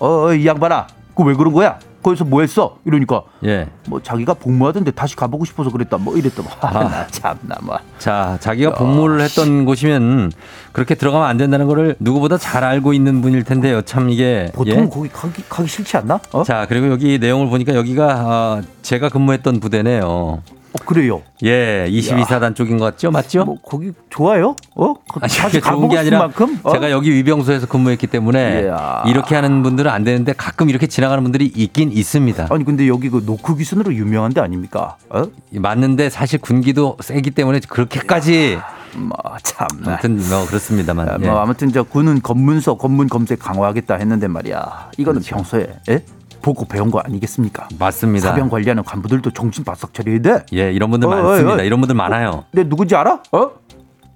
어 이 양반아, 그 왜 그런 거야? 그 거기서 뭐 했어? 이러니까 예. 뭐 자기가 복무하던데 다시 가보고 싶어서 그랬다. 뭐 이랬다. 뭐. 아, 나 [laughs] 참나 뭐. 자, 자기가 복무를 했던 곳이면 그렇게 들어가면 안 된다는 거를 누구보다 잘 알고 있는 분일 텐데요. 참 이게 보통 예? 거기 가기, 가기 싫지 않나? 어? 자, 그리고 여기 내용을 보니까 여기가 어, 제가 근무했던 부대네요. 어, 그래요. 예, 22사단 쪽인 것 같죠? 맞죠? 뭐 거기 좋아요? 어? 아니, 그게 좋은 게 아니라 만큼? 어? 제가 여기 위병소에서 근무했기 때문에 이야. 이렇게 하는 분들은 안 되는데 가끔 이렇게 지나가는 분들이 있긴 있습니다. 아니 근데 여기 그 노크 기순으로 유명한 데 아닙니까? 어? 맞는데 사실 군기도 세기 때문에 그렇게까지 뭐 참나. 아무튼 뭐 그렇습니다만. 아, 예. 뭐 아무튼 저 군은 검문서 검문 검색 강화하겠다 했는데 말이야. 이거는 그렇죠. 평소에 예? 보고 배운 거 아니겠습니까? 맞습니다. 사병 관리하는 간부들도 정신 바싹 차려야 돼. 예, 이런 분들 어, 많습니다. 어, 어. 이런 분들 많아요. 내 누군지 알아? 어?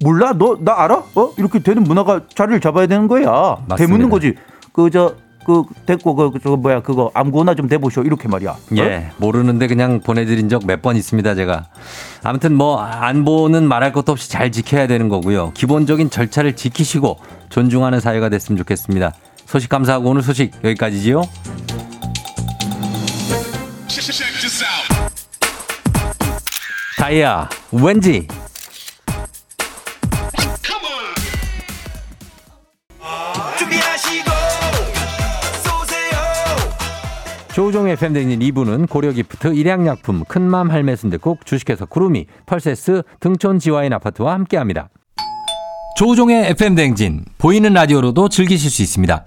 몰라? 너 나 알아? 어? 이렇게 되는 문화가 자리를 잡아야 되는 거야. 맞습니다. 대묻는 거지. 그저 그 됐고 그저 뭐야 그거 아무거나 좀 대보쇼 이렇게 말이야. 어? 예, 모르는데 그냥 보내드린 적 몇 번 있습니다, 제가. 아무튼 뭐, 안보는 말할 것도 없이 잘 지켜야 되는 거고요. 기본적인 절차를 지키시고 존중하는 사회가 됐으면 좋겠습니다. 소식 감사하고 오늘 소식 여기까지지요. 다이아, 왠지. 조우종의 팬데믹 2부는 고려기프트, 일양약품, 큰맘 할매 순대국, 주식회사 구루미, 펄세스, 등촌 지와인 아파트와 함께합니다. 조우종의 FM 댕진 보이는 라디오로도 즐기실 수 있습니다.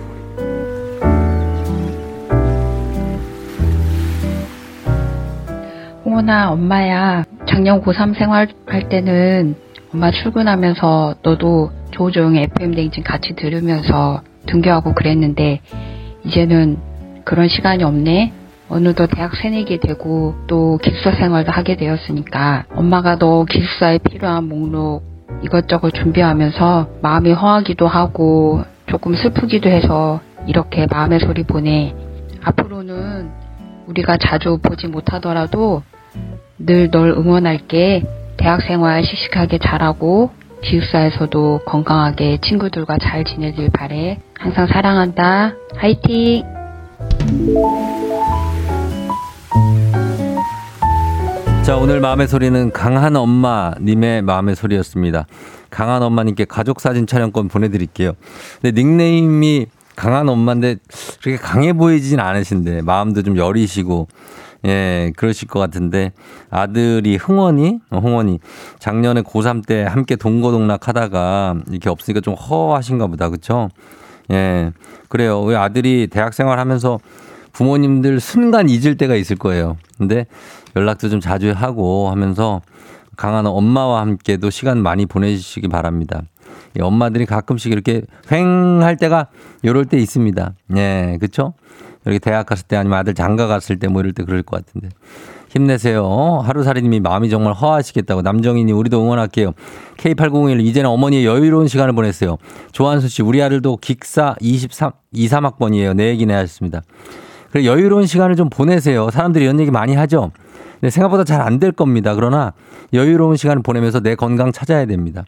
홍원아, 엄마야. 작년 고3 생활할 때는 엄마 출근하면서 너도 조우종의 FM 댕진 같이 들으면서 등교하고 그랬는데 이제는 그런 시간이 없네. 어느덧 대학 새내기 되고 또 기숙사 생활도 하게 되었으니까 엄마가 너 기숙사에 필요한 목록 이것저것 준비하면서 마음이 허하기도 하고 조금 슬프기도 해서 이렇게 마음의 소리 보내. 앞으로는 우리가 자주 보지 못하더라도 늘 널 응원할게. 대학 생활 씩씩하게 잘하고 기숙사에서도 건강하게 친구들과 잘 지내길 바래. 항상 사랑한다. 화이팅! 자, 오늘 마음의 소리는 강한 엄마님의 마음의 소리였습니다. 강한 엄마님께 가족 사진 촬영권 보내드릴게요. 근데 닉네임이 강한 엄마인데 그렇게 강해 보이진 않으신데 마음도 좀 여리시고 예, 그러실 것 같은데 아들이 흥원이, 어, 흥원이 작년에 고3 때 함께 동거동락 하다가 이렇게 없으니까 좀 허하신가 보다. 그쵸? 예, 그래요. 우리 아들이 대학 생활 하면서 부모님들 순간 잊을 때가 있을 거예요. 근데 연락도 좀 자주 하고 하면서 강한 엄마와 함께도 시간 많이 보내주시기 바랍니다. 이 엄마들이 가끔씩 이렇게 횡 할 때가 요럴 때 있습니다. 예, 그쵸? 이렇게 대학 갔을 때 아니면 아들 장가 갔을 때 뭐 이럴 때 그럴 것 같은데. 힘내세요. 하루살이님이 마음이 정말 허하시겠다고. 남정희님, 우리도 응원할게요. K8001, 이제는 어머니의 여유로운 시간을 보냈어요. 조한수 씨, 우리 아들도 기사 23, 23학번이에요. 내 얘기네 하셨습니다. 그래, 여유로운 시간을 좀 보내세요. 사람들이 이런 얘기 많이 하죠. 근데 생각보다 잘 안 될 겁니다. 그러나 여유로운 시간을 보내면서 내 건강 찾아야 됩니다.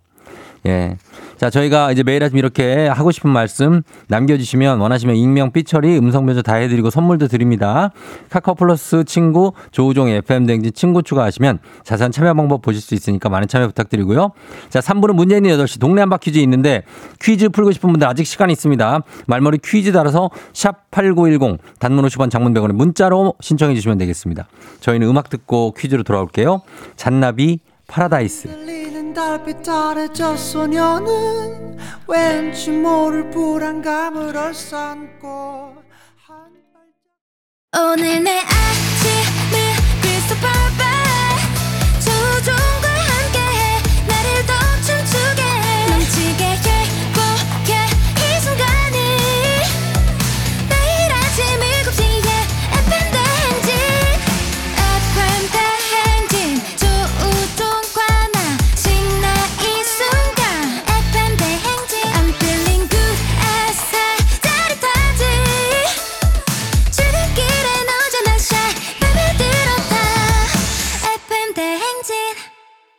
예. 자, 저희가 이제 매일 아침 이렇게 하고 싶은 말씀 남겨주시면 원하시면 익명, 삐처리, 음성 변조 다 해드리고 선물도 드립니다. 카카오 플러스 친구, 조우종 FM 댕진 친구 추가하시면 자세한 참여 방법 보실 수 있으니까 많은 참여 부탁드리고요. 자, 3부는 문제 있는 8시 동네 한바 퀴즈 있는데 퀴즈 풀고 싶은 분들 아직 시간이 있습니다. 말머리 퀴즈 달아서 샵 8910 단문 50원 장문 100원에 문자로 신청해 주시면 되겠습니다. 저희는 음악 듣고 퀴즈로 돌아올게요. 잔나비 파라다이스. 달빛 아래 저 소녀는 왠지 모를 불안감을 얼싸안고 오늘 내 아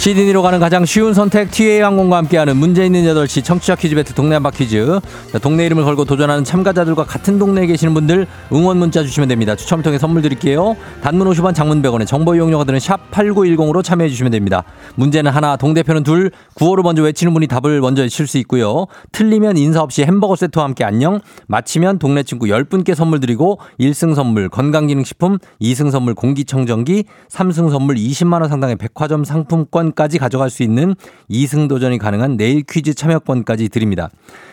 시드니로 가는 가장 쉬운 선택 TA 항공과 함께하는 문제 있는 8시 청취자 퀴즈 배틀 동네 한바 퀴즈. 자, 동네 이름을 걸고 도전하는 참가자들과 같은 동네에 계시는 분들 응원 문자 주시면 됩니다. 추첨을 통해 선물 드릴게요. 단문 50원 장문 100원에 정보 이용료가 드는 샵 8910으로 참여해 주시면 됩니다. 문제는 하나 동대표는 둘 구호를 먼저 외치는 분이 답을 먼저 외칠 수 있고요. 틀리면 인사 없이 햄버거 세트와 함께 안녕 마치면 동네 친구 10분께 선물 드리고 1승 선물 건강기능식품 2승 선물 공기청정기 3승 선물 20만원 상당의 백화점 상품권 까지 가져갈 수 있는 2승 도전이 가능한 내일 퀴즈 참여권까지 드립니다.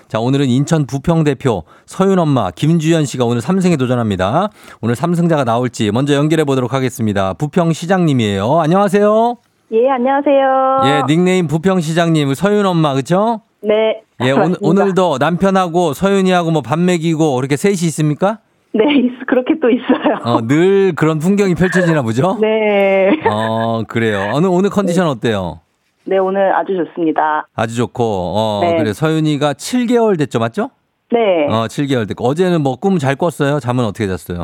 자, 오늘은 인천 부평 대표 서윤 엄마 김주연 씨가 오늘 3승에 도전합니다. 오늘 3승자가 나올지 먼저 연결해 보도록 하겠습니다. 부평 시장님이에요. 안녕하세요. 예, 안녕하세요. 예, 닉네임 부평 시장님 서윤 엄마 그죠? 네. 예, 오늘, 맞습니다. 오늘도 남편하고 서윤이하고 뭐 밥 먹이고 그렇게 셋이 있습니까? 네, 있- 그렇게 또 있어요. 어, 늘 그런 풍경이 펼쳐지나 보죠? [laughs] 네. 어, 그래요. 오늘 오늘 컨디션 어때요? 네, 오늘 아주 좋습니다. 아주 좋고, 어, 네. 그래. 서윤이가 7개월 됐죠, 맞죠? 네. 어, 7개월 됐고. 어제는 뭐 꿈 잘 꿨어요? 잠은 어떻게 잤어요?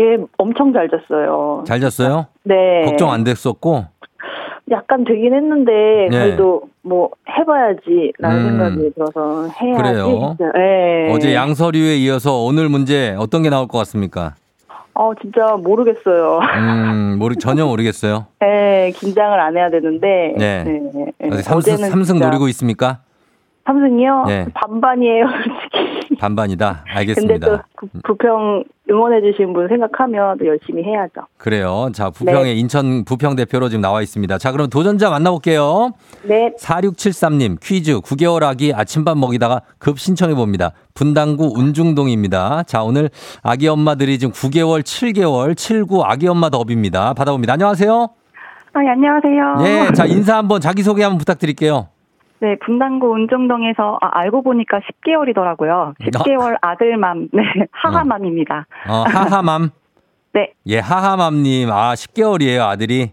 예, 엄청 잘 잤어요. 잘 잤어요? 네. 걱정 안 됐었고? 약간 되긴 했는데, 네. 그래도 뭐 해봐야지라는 음. 생각이 들어서 해야지. 그래요? 네. 어제 양서류에 이어서 오늘 문제 어떤 게 나올 것 같습니까? 어, 진짜 모르겠어요. 음, 모르, 전혀 [laughs] 모르겠어요. 네, 긴장을 안 해야 되는데. 네. 네. 네. 삼승, 삼승 노리고 있습니까? 삼승이요? 네. 반반이에요. 반반이다. 근데 알겠습니다. 또 부- 부평 응원해주신 분 생각하면 또 열심히 해야죠. 그래요. 자, 부평의 네. 인천 부평 대표로 지금 나와 있습니다. 자, 그럼 도전자 만나볼게요. 네, 4673님 퀴즈 9개월 아기 아침밥 먹이다가 급 신청해 봅니다. 분당구 운중동입니다. 자, 오늘 아기 엄마들이 지금 9개월, 7개월, 79 아기 엄마 더비입니다. 받아봅니다. 안녕하세요. 아, 예, 안녕하세요. 예, 자, 인사 한번 자기소개 한번 부탁드릴게요. 네, 분당구 운정동에서 아, 알고 보니까 10개월이더라고요. 10개월 아들맘, 네, 하하맘입니다. 어, 하하맘. [laughs] 네, 예, 하하맘님. 아, 10개월이에요, 아들이.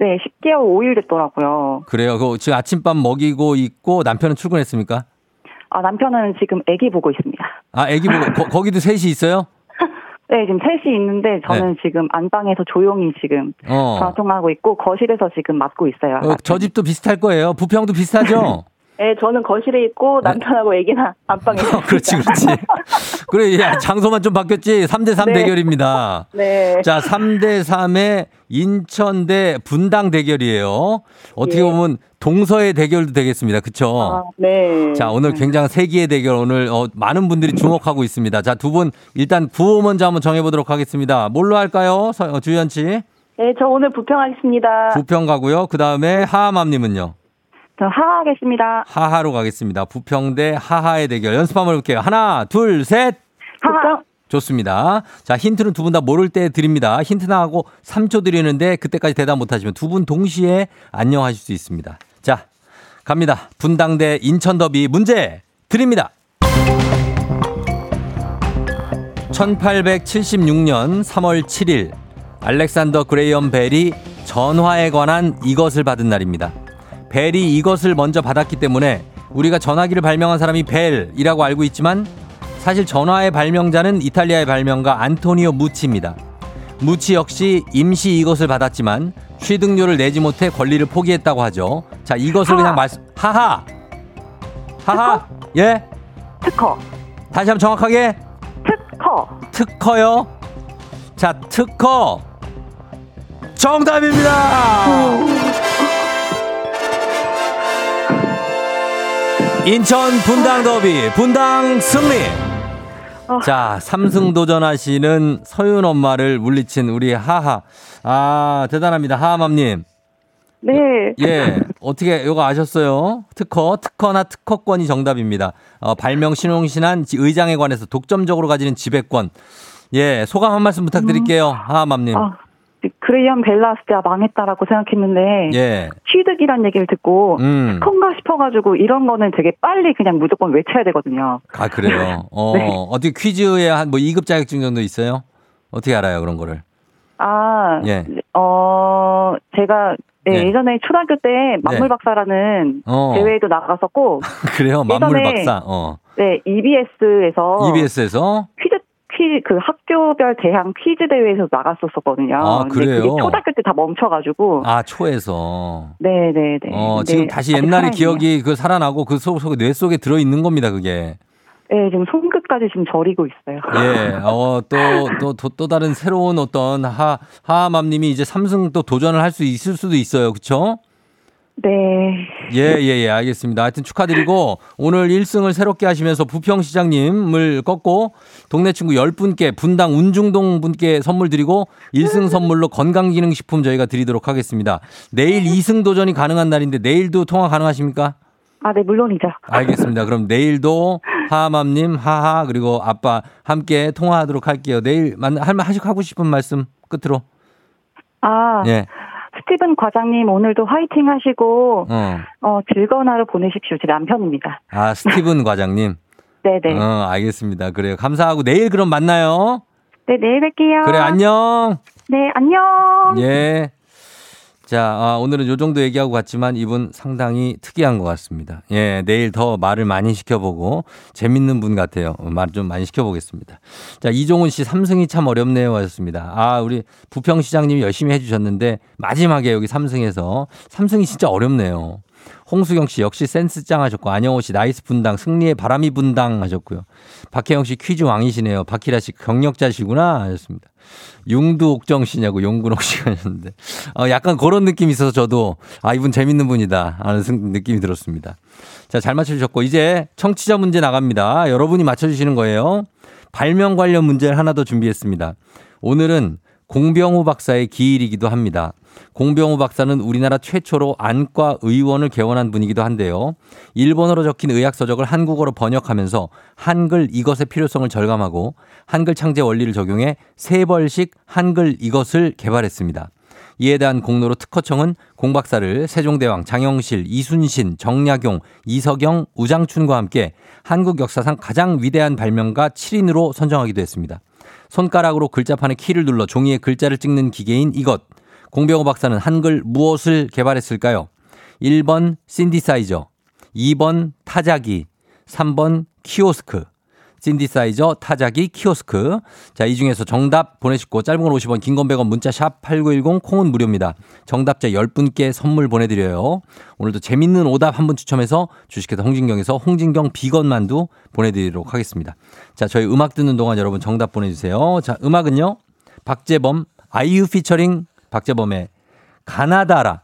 네, 10개월 5일 됐더라고요. 그래요. 그 지금 아침밥 먹이고 있고 남편은 출근했습니까? 아, 남편은 지금 아기 보고 있습니다. 아, 아기 보고 [laughs] 거, 거기도 셋이 있어요? 네, 지금 셋이 있는데 저는 지금 안방에서 조용히 지금 네. 어. 방송하고 있고 거실에서 지금 맡고 있어요. 어, 저 집도 비슷할 거예요. 부평도 비슷하죠? [laughs] 네, 저는 거실에 있고 남편하고 애기는 [laughs] 안방에 있습니다. 네. 그렇지, 그렇지. 그래, 야, 장소만 좀 바뀌었지. 3대3 네. 대결입니다. [laughs] 네. 자, 3대3의 인천 대 분당 대결이에요. 어떻게 예. 보면 동서의 대결도 되겠습니다. 그쵸? 아, 네. 자, 오늘 굉장한 세기의 대결 오늘 어, 많은 분들이 주목하고 있습니다. 자, 두 분 일단 구호 먼저 한번 정해보도록 하겠습니다. 뭘로 할까요? 서- 어, 주현 씨. 네, 저 오늘 부평 하겠습니다. 부평 가고요. 그 다음에 하하맘님은요. 저 하하겠습니다. 하하로 가겠습니다. 부평 대 하하의 대결 연습 한번 해볼게요. 하나, 둘, 셋. 하하. 좋습니다. 자, 힌트는 두 분 다 모를 때 드립니다. 힌트 나하고 3초 드리는데 그때까지 대답 못하시면 두 분 동시에 안녕하실 수 있습니다. 자, 갑니다. 분당 대 인천 더비 문제 드립니다. 1876년 3월 7일 알렉산더 그레이엄 벨이 전화에 관한 이것을 받은 날입니다. 벨이 이것을 먼저 받았기 때문에 우리가 전화기를 발명한 사람이 벨이라고 알고 있지만 사실 전화의 발명자는 이탈리아의 발명가 안토니오 무치입니다. 무치 역시 임시 이것을 받았지만 취득료를 내지 못해 권리를 포기했다고 하죠. 자, 이것을 그냥 말씀 하하. 하하. 예? 특허. 다시 한번 정확하게 특허. 특허요. 자, 특허. 정답입니다. 인천 분당 더비 분당 승리. 자, 삼승 도전하시는 서윤 엄마를 물리친 우리 하하. 아, 대단합니다. 하하맘님. 네. 예, 어떻게 이거 아셨어요? 특허, 특허나 특허권이 정답입니다. 어, 발명 신용신한 지- 의장에 관해서 독점적으로 가지는 지배권. 예, 소감 한 말씀 부탁드릴게요. 하하맘님. 아, 그레이엄 벨 나왔을 때가 망했다라고 생각했는데 예. 취득이란 얘기를 듣고 음. 스컨가 싶어가지고 이런 거는 되게 빨리 그냥 무조건 외쳐야 되거든요. 아, 그래요? [laughs] 어, 네. 어떻게 퀴즈에 한 뭐 2급 자격증 정도 있어요? 어떻게 알아요, 그런 거를? 아, 예. 어, 제가 네, 예. 예전에 초등학교 때 만물 네. 박사라는 어. 대회에도 나갔었고, [laughs] 그래요? 만물 박사. 어. 네, EBS에서 EBS에서? 퀴즈 퀴즈 그 학교별 대항 퀴즈 대회에서 나갔었었거든요. 아, 근데 그래요? 그게 초등학교 때 다 멈춰가지고. 아, 초에서. 네, 네, 네. 어, 근데 지금 다시 옛날의. 기억이 그 살아나고 그 속, 속에 뇌 속에 들어 있는 겁니다, 그게. 네, 지금 손끝까지 지금 저리고 있어요. 예, [laughs] 어, 또, 또, 또, 또 다른 새로운 어떤 하, 하하맘님이 이제 삼승 또 도전을 할 수 있을 수도 있어요. 그쵸? 네. 예, 예, 예, 알겠습니다. 하여튼 축하드리고 오늘 1승을 새롭게 하시면서 부평 시장님을 꺾고 동네 친구 10분께 분당 운중동 분께 선물 드리고 1승 선물로 건강기능식품 저희가 드리도록 하겠습니다. 내일 2승 도전이 가능한 날인데 내일도 통화 가능하십니까? 아, 네, 물론이죠. 알겠습니다. 그럼 내일도 [laughs] 하하맘님, 하하, 그리고 아빠 함께 통화하도록 할게요. 내일 만, 할, 말 하시고 하고 싶은 말씀 끝으로. 아, 예. 스티븐 과장님 오늘도 화이팅 하시고, 어. 어, 즐거운 하루 보내십시오. 제 남편입니다. 아, 스티븐 과장님. 네네. [laughs] 어, 알겠습니다. 그래요. 감사하고 내일 그럼 만나요. 네, 내일 뵐게요. 그래, 안녕. 네, 안녕. 예. 자, 아, 오늘은 요 정도 얘기하고 갔지만 이분 상당히 특이한 것 같습니다. 예, 내일 더 말을 많이 시켜보고 재밌는 분 같아요. 말 좀 많이 시켜보겠습니다. 자, 이종훈 씨 삼승이 참 어렵네요 하셨습니다. 아, 우리 부평시장님이 열심히 해주셨는데 마지막에 여기 삼승에서 삼승이 진짜 어렵네요. 홍수경 씨 역시 센스 짱 하셨고 안영호 씨 nice 분당 승리의 바람이 분당 하셨고요. 박혜영 씨 퀴즈 왕이시네요. 박희라 씨 경력자시구나 하셨습니다. 융두 옥정 씨냐고 용근옥 씨가 하셨는데 어, 약간 그런 느낌이 있어서 저도 아 이분 재밌는 분이다 하는 승- 느낌이 들었습니다. 자 잘 맞춰주셨고 이제 청취자 문제 나갑니다. 여러분이 맞춰주시는 거예요. 발명 관련 문제를 하나 더 준비했습니다. 오늘은 공병우 박사의 기일이기도 합니다. 공병우 박사는 우리나라 최초로 안과 의원을 개원한 분이기도 한데요. 일본어로 적힌 의학 서적을 한국어로 번역하면서 한글 이것의 필요성을 절감하고 한글 창제 원리를 적용해 세 벌씩 한글 이것을 개발했습니다. 이에 대한 공로로 특허청은 공 박사를 세종대왕, 장영실, 이순신, 정약용, 이석영, 우장춘과 함께 한국 역사상 가장 위대한 발명가 7인으로 선정하기도 했습니다. 손가락으로 글자판에 키를 눌러 종이에 글자를 찍는 기계인 이것. 공병호 박사는 한글 무엇을 개발했을까요? 1번 신디사이저, 2번 타자기, 3번 키오스크. 신디사이저, 타자기, 키오스크. 자, 이 중에서 정답 보내시고 짧은 건 50원, 긴 건 100원, 문자 샵 8910, 콩은 무료입니다. 정답자 10분께 선물 보내드려요. 오늘도 재밌는 오답 한 분 추첨해서 주식회사 홍진경에서 홍진경 비건 만두 보내드리도록 하겠습니다. 자, 저희 음악 듣는 동안 여러분 정답 보내주세요. 자, 음악은요. 박재범, 아이유 피처링 박재범의 가나다라.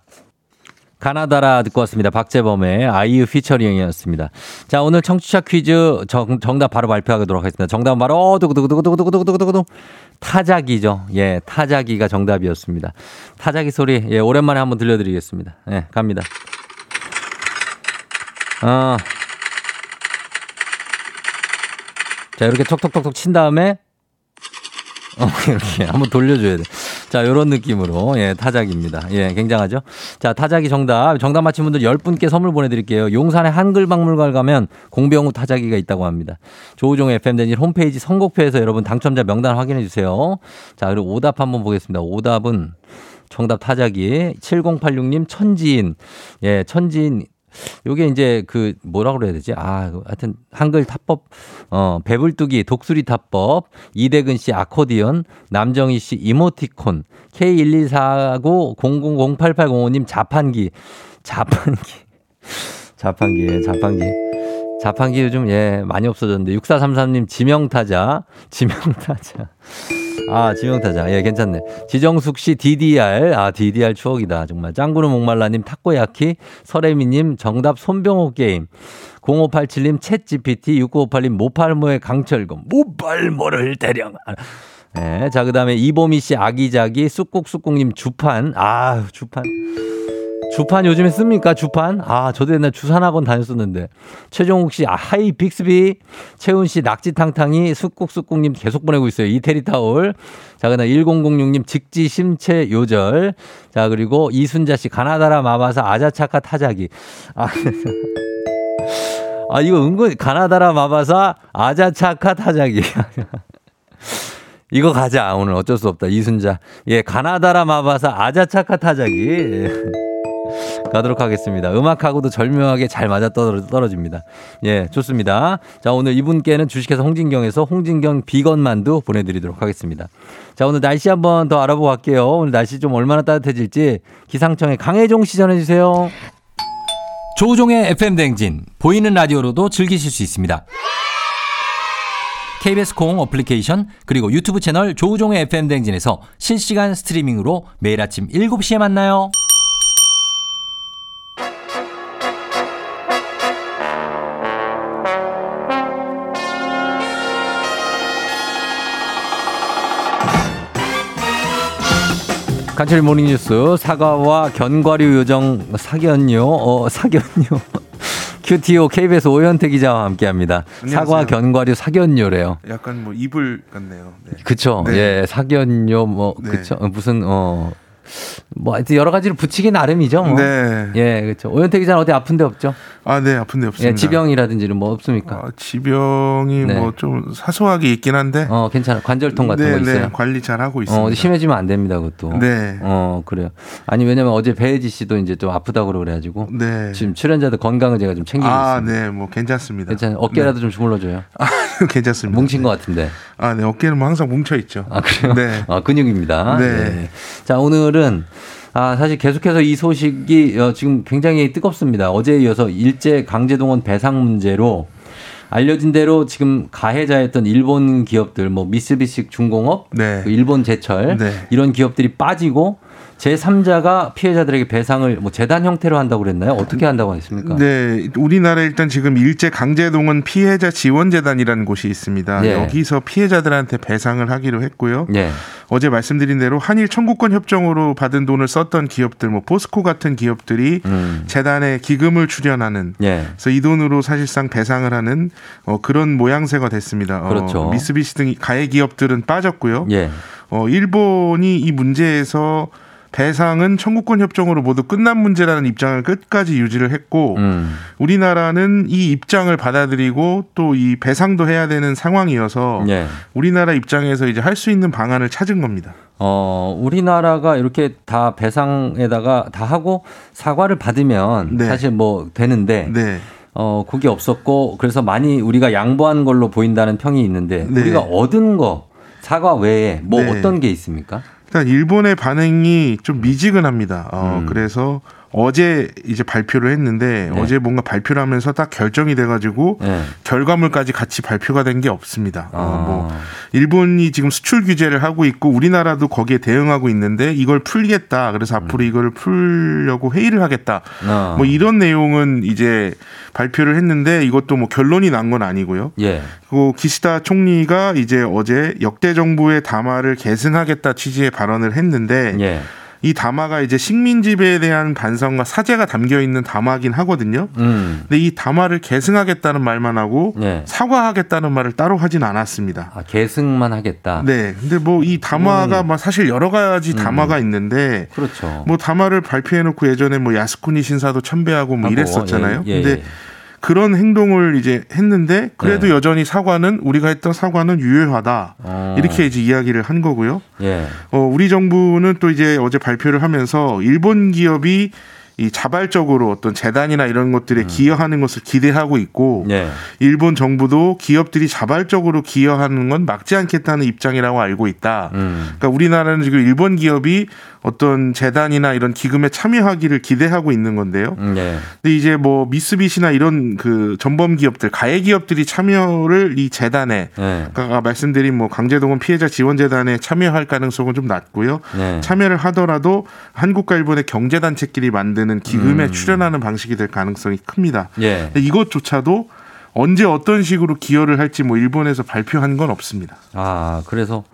가나다라 듣고 왔습니다. 박재범의 아이유 피처링이었습니다. 자, 오늘 청취자 퀴즈 정, 답 바로 발표하도록 하겠습니다. 정답은 바로, 어, 두구두구두구두구두구두구두구. 타자기죠. 예, 타자기가 정답이었습니다. 타자기 소리, 예, 오랜만에 한번 들려드리겠습니다. 예, 갑니다. 어. 자, 이렇게 톡톡톡톡 친 다음에 어, 이렇게 한번 돌려줘야 돼. 자, 요런 느낌으로, 예, 타작입니다. 예, 굉장하죠? 자, 타작이 정답. 정답 맞힌 분들 10분께 선물 보내드릴게요. 용산의 한글박물관 가면 공병우 타작이가 있다고 합니다. 조우종 FM대진 홈페이지 선곡표에서 여러분 당첨자 명단 확인해주세요. 자, 그리고 오답 한번 보겠습니다. 오답은 정답 타작이 7086님 천지인. 예, 천지인. 요게 이제 그 뭐라 그래야 되지? 아, 그 하여튼 한글 타법 어, 배불뚝이 독수리 타법, 이대근 씨 아코디언, 남정희 씨 이모티콘, K12490008805님 자판기. 자판기. 자판기. 예, 자판기. 자판기 요즘 예, 많이 없어졌는데 6433님 지명타자. 지명타자. 아, 지명타자. 예, 괜찮네. 지정숙 씨 DDR. 아, DDR 추억이다. 정말. 짱구는 목말라님 타코야키. 설혜미님 정답 손병호 게임. 0587님 챗 GPT. 6958님 모팔모의 강철검. 모팔모를 대령. 예, 자, 그 다음에 이보미 씨 아기자기. 쑥국쑥국님 주판. 아, 주판. 주판 요즘에 씁니까? 주판? 아, 저도 옛날 주산학원 다녔었는데. 최종욱 씨, 아, hi 빅스비. 채훈 씨, 낙지탕탕이 쑥국쑥국님 계속 보내고 있어요. 이태리 타올. 자, 그다음 1006님, 직지 심체 요절. 자, 그리고 이순자 씨, 가나다라 마바사 아자차카 타자기. 아, [laughs] 아 이거 은근 가나다라 마마사 아자차카 타자기. [laughs] 이거 가자. 오늘 어쩔 수 없다. 이순자. 예, 가나다라 마바사 아자차카 타자기. 예. 가도록 하겠습니다. 음악하고도 절묘하게 잘 맞아 떨어- 떨어집니다. 예, 좋습니다. 자, 오늘 이분께는 주식회사 홍진경에서 홍진경 비건 만두 보내드리도록 하겠습니다. 자, 오늘 날씨 한번 더 알아보고 갈게요. 오늘 날씨 좀 얼마나 따뜻해질지 기상청에 강혜종 씨 전해주세요. 조우종의 FM 댕진 보이는 라디오로도 즐기실 수 있습니다. KBS 콩 어플리케이션 그리고 유튜브 채널 조우종의 FM 댕진에서 실시간 스트리밍으로 매일 아침 7시에 만나요. 간철 모닝뉴스 사과와 견과류 요정 사견요 어 사견요 [laughs] 큐티오 KBS 오현태 기자와 함께합니다. 사과 안녕하세요. 견과류 사견요래요. 약간 뭐 이불 같네요. 네. 그쵸. 네. 예, 사견요, 뭐, 네. 그쵸. 어, 무슨, 어, 뭐, 하여튼 여러 가지를 붙이기 나름이죠. 뭐. 네. 예, 그쵸. 오현태 기자는 어디 아픈 데 없죠? 아, 네, 아픈 데 없습니다. 예, 지병이라든지는 뭐 없습니까? 아, 지병이 네. 뭐좀 사소하게 있긴 한데. 어, 괜찮아. 관절통 같은 네, 거 있어요? 네, 관리 잘 하고 어, 있습니다. 심해지면 안 됩니다, 그것도. 네. 어, 그래요. 아니, 왜냐면 어제 배혜지 씨도 이제 좀 아프다고 그래 가지고. 네. 지금 출연자들 건강을 제가 좀 챙기고 아, 있습니다. 네, 뭐 괜찮습니다. 괜찮아요. 어깨라도 좀 주물러 줘요. 네. [laughs] [laughs] 괜찮습니다. 뭉친 것 같은데. 아, 네, 어깨는 뭐 항상 뭉쳐 있죠. 아, 그래요? 네. 아, 근육입니다. 네. 네. 자, 오늘은 아, 사실 계속해서 이 소식이 어, 지금 굉장히 뜨겁습니다. 어제에 이어서 일제 강제동원 배상 문제로 알려진 대로 지금 가해자였던 일본 기업들, 뭐 미쓰비시 중공업, 네. 그 일본 제철 네. 이런 기업들이 빠지고 제3자가 피해자들에게 배상을 뭐 재단 형태로 한다고 그랬나요? 어떻게 한다고 했습니까? 네, 우리나라 일단 지금 일제 강제동원 피해자 지원 재단이라는 곳이 있습니다. 네. 여기서 피해자들한테 배상을 하기로 했고요. 예. 어제 말씀드린 대로 한일 청구권 협정으로 받은 돈을 썼던 기업들, 뭐 포스코 같은 기업들이 음. 재단에 기금을 출연하는 예. 그래서 이 돈으로 사실상 배상을 하는 어, 그런 모양새가 됐습니다. 어, 그렇죠. 미쓰비시 등 가해 기업들은 빠졌고요. 예. 어, 일본이 이 문제에서 배상은 청구권 협정으로 모두 끝난 문제라는 입장을 끝까지 유지를 했고 음. 우리나라는 이 입장을 받아들이고 또 이 배상도 해야 되는 상황이어서 예. 우리나라 입장에서 이제 할 수 있는 방안을 찾은 겁니다. 어, 우리나라가 이렇게 다 배상에다가 다 하고 사과를 받으면 네. 사실 뭐 되는데 네. 어, 그게 없었고 그래서 많이 우리가 양보한 걸로 보인다는 평이 있는데 네. 우리가 얻은 거 사과 외에 뭐 네. 어떤 게 있습니까? 일단 일본의 반응이 좀 미지근합니다. 어, 음. 그래서 어제 이제 발표를 했는데 네. 어제 뭔가 발표를 하면서 딱 결정이 돼가지고 예. 결과물까지 같이 발표가 된 게 없습니다. 어, 아. 뭐 일본이 지금 수출 규제를 하고 있고 우리나라도 거기에 대응하고 있는데 이걸 풀겠다. 그래서 앞으로 이걸 풀려고 회의를 하겠다. 음. 어. 뭐 이런 내용은 이제 발표를 했는데 이것도 뭐 결론이 난 건 아니고요. 예. 그리고 기시다 총리가 이제 어제 역대 정부의 담화를 계승하겠다 취지의 발언을 했는데 예. 이 담화가 이제 식민 지배에 대한 반성과 사죄가 담겨 있는 담화긴 하거든요. 음. 근데 이 담화를 계승하겠다는 말만 하고 예. 사과하겠다는 말을 따로 하진 않았습니다. 아, 계승만 하겠다. 네. 근데 뭐 이 담화가 음. 뭐 사실 여러 가지 담화가 있는데 그렇죠. 뭐 담화를 발표해 놓고 예전에 뭐 야스쿠니 신사도 첨배하고 뭐 하고, 이랬었잖아요. 예, 예, 근데 예. 그런 행동을 이제 했는데 그래도 네. 여전히 사과는 우리가 했던 사과는 유효하다. 어. 이렇게 이제 이야기를 한 거고요. 예. 어, 우리 정부는 또 이제 어제 발표를 하면서 일본 기업이 이 자발적으로 어떤 재단이나 이런 것들에 기여하는 것을 기대하고 있고 음. 예. 일본 정부도 기업들이 자발적으로 기여하는 건 막지 않겠다는 입장이라고 알고 있다. 음. 그러니까 우리나라는 지금 일본 기업이 어떤 재단이나 이런 기금에 참여하기를 기대하고 있는 건데요. 음, 예. 근데 이제 뭐 미쓰비시나 이런 그 전범 기업들, 가해 기업들이 참여를 이 재단에 예. 아까 말씀드린 뭐 강제동원 피해자 지원 재단에 참여할 가능성은 좀 낮고요. 네. 참여를 하더라도 한국과 일본의 경제 단체끼리 만드는 기금에 음. 출연하는 방식이 될 가능성이 큽니다. 예. 근데 이것조차도 언제 어떤 식으로 기여를 할지 뭐 일본에서 발표한 건 없습니다. 아, 그래서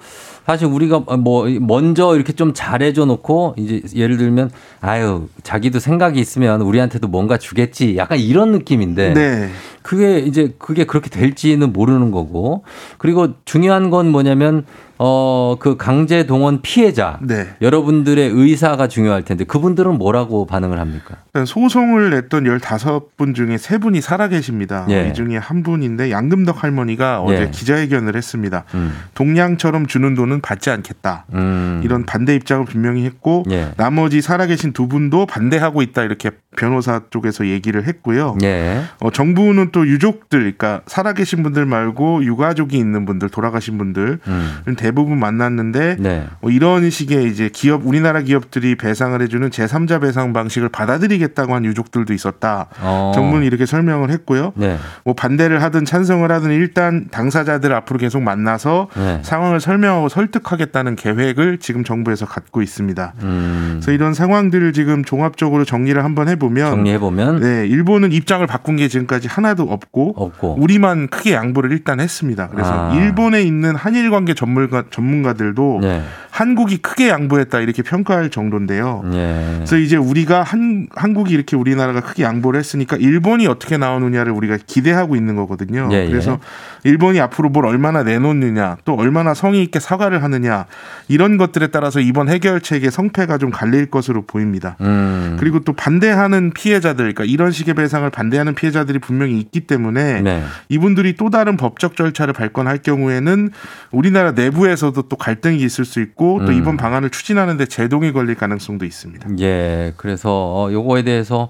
사실 우리가 뭐 먼저 이렇게 좀 잘해줘 놓고 이제 예를 들면 아유 자기도 생각이 있으면 우리한테도 뭔가 주겠지 약간 이런 느낌인데 네. 그게 이제 그게 그렇게 될지는 모르는 거고 그리고 중요한 건 뭐냐면 어 그 강제 동원 피해자 네. 여러분들의 의사가 중요할 텐데 그분들은 뭐라고 반응을 합니까? 일단 소송을 냈던 15분 중에 3분이 살아계십니다. 예. 이 중에 한 분인데 양금덕 할머니가 어제 예. 기자회견을 했습니다. 음. 동양처럼 주는 돈은 받지 않겠다. 음. 이런 반대 입장을 분명히 했고 예. 나머지 살아계신 두 분도 반대하고 있다 이렇게 변호사 쪽에서 얘기를 했고요. 예. 어, 정부는 또 유족들, 그러니까 살아계신 분들 말고 유가족이 있는 분들, 돌아가신 분들 음. 대부분 만났는데 네. 뭐 이런 식의 이제 기업 우리나라 기업들이 배상을 해주는 제3자 배상 방식을 받아들이겠다고 한 유족들도 있었다. 어. 정부는 이렇게 설명을 했고요. 네. 뭐 반대를 하든 찬성을 하든 일단 당사자들 앞으로 계속 만나서 네. 상황을 설명하고 설득하겠다는 계획을 지금 정부에서 갖고 있습니다. 음. 그래서 이런 상황들을 지금 종합적으로 정리를 한번 해보면 정리해 보면 네, 일본은 입장을 바꾼 게 지금까지 하나도 없고, 없고. 우리만 크게 양보를 일단 했습니다. 그래서 아. 일본에 있는 한일 관계 전문가 전문가들도 네. 한국이 크게 양보했다 이렇게 평가할 정도인데요. 예. 그래서 이제 우리가 한 한국이 이렇게 우리나라가 크게 양보를 했으니까 일본이 어떻게 나오느냐를 우리가 기대하고 있는 거거든요. 예, 예. 그래서 일본이 앞으로 뭘 얼마나 내놓느냐, 또 얼마나 성의 있게 사과를 하느냐 이런 것들에 따라서 이번 해결책의 성패가 좀 갈릴 것으로 보입니다. 음. 그리고 또 반대하는 피해자들, 그러니까 이런 식의 배상을 반대하는 피해자들이 분명히 있기 때문에 네. 이분들이 또 다른 법적 절차를 발권할 경우에는 우리나라 내부에서도 또 갈등이 있을 수 있고 또 음. 이번 방안을 추진하는데 제동이 걸릴 가능성도 있습니다. 예, 그래서 어, 요거에 대해서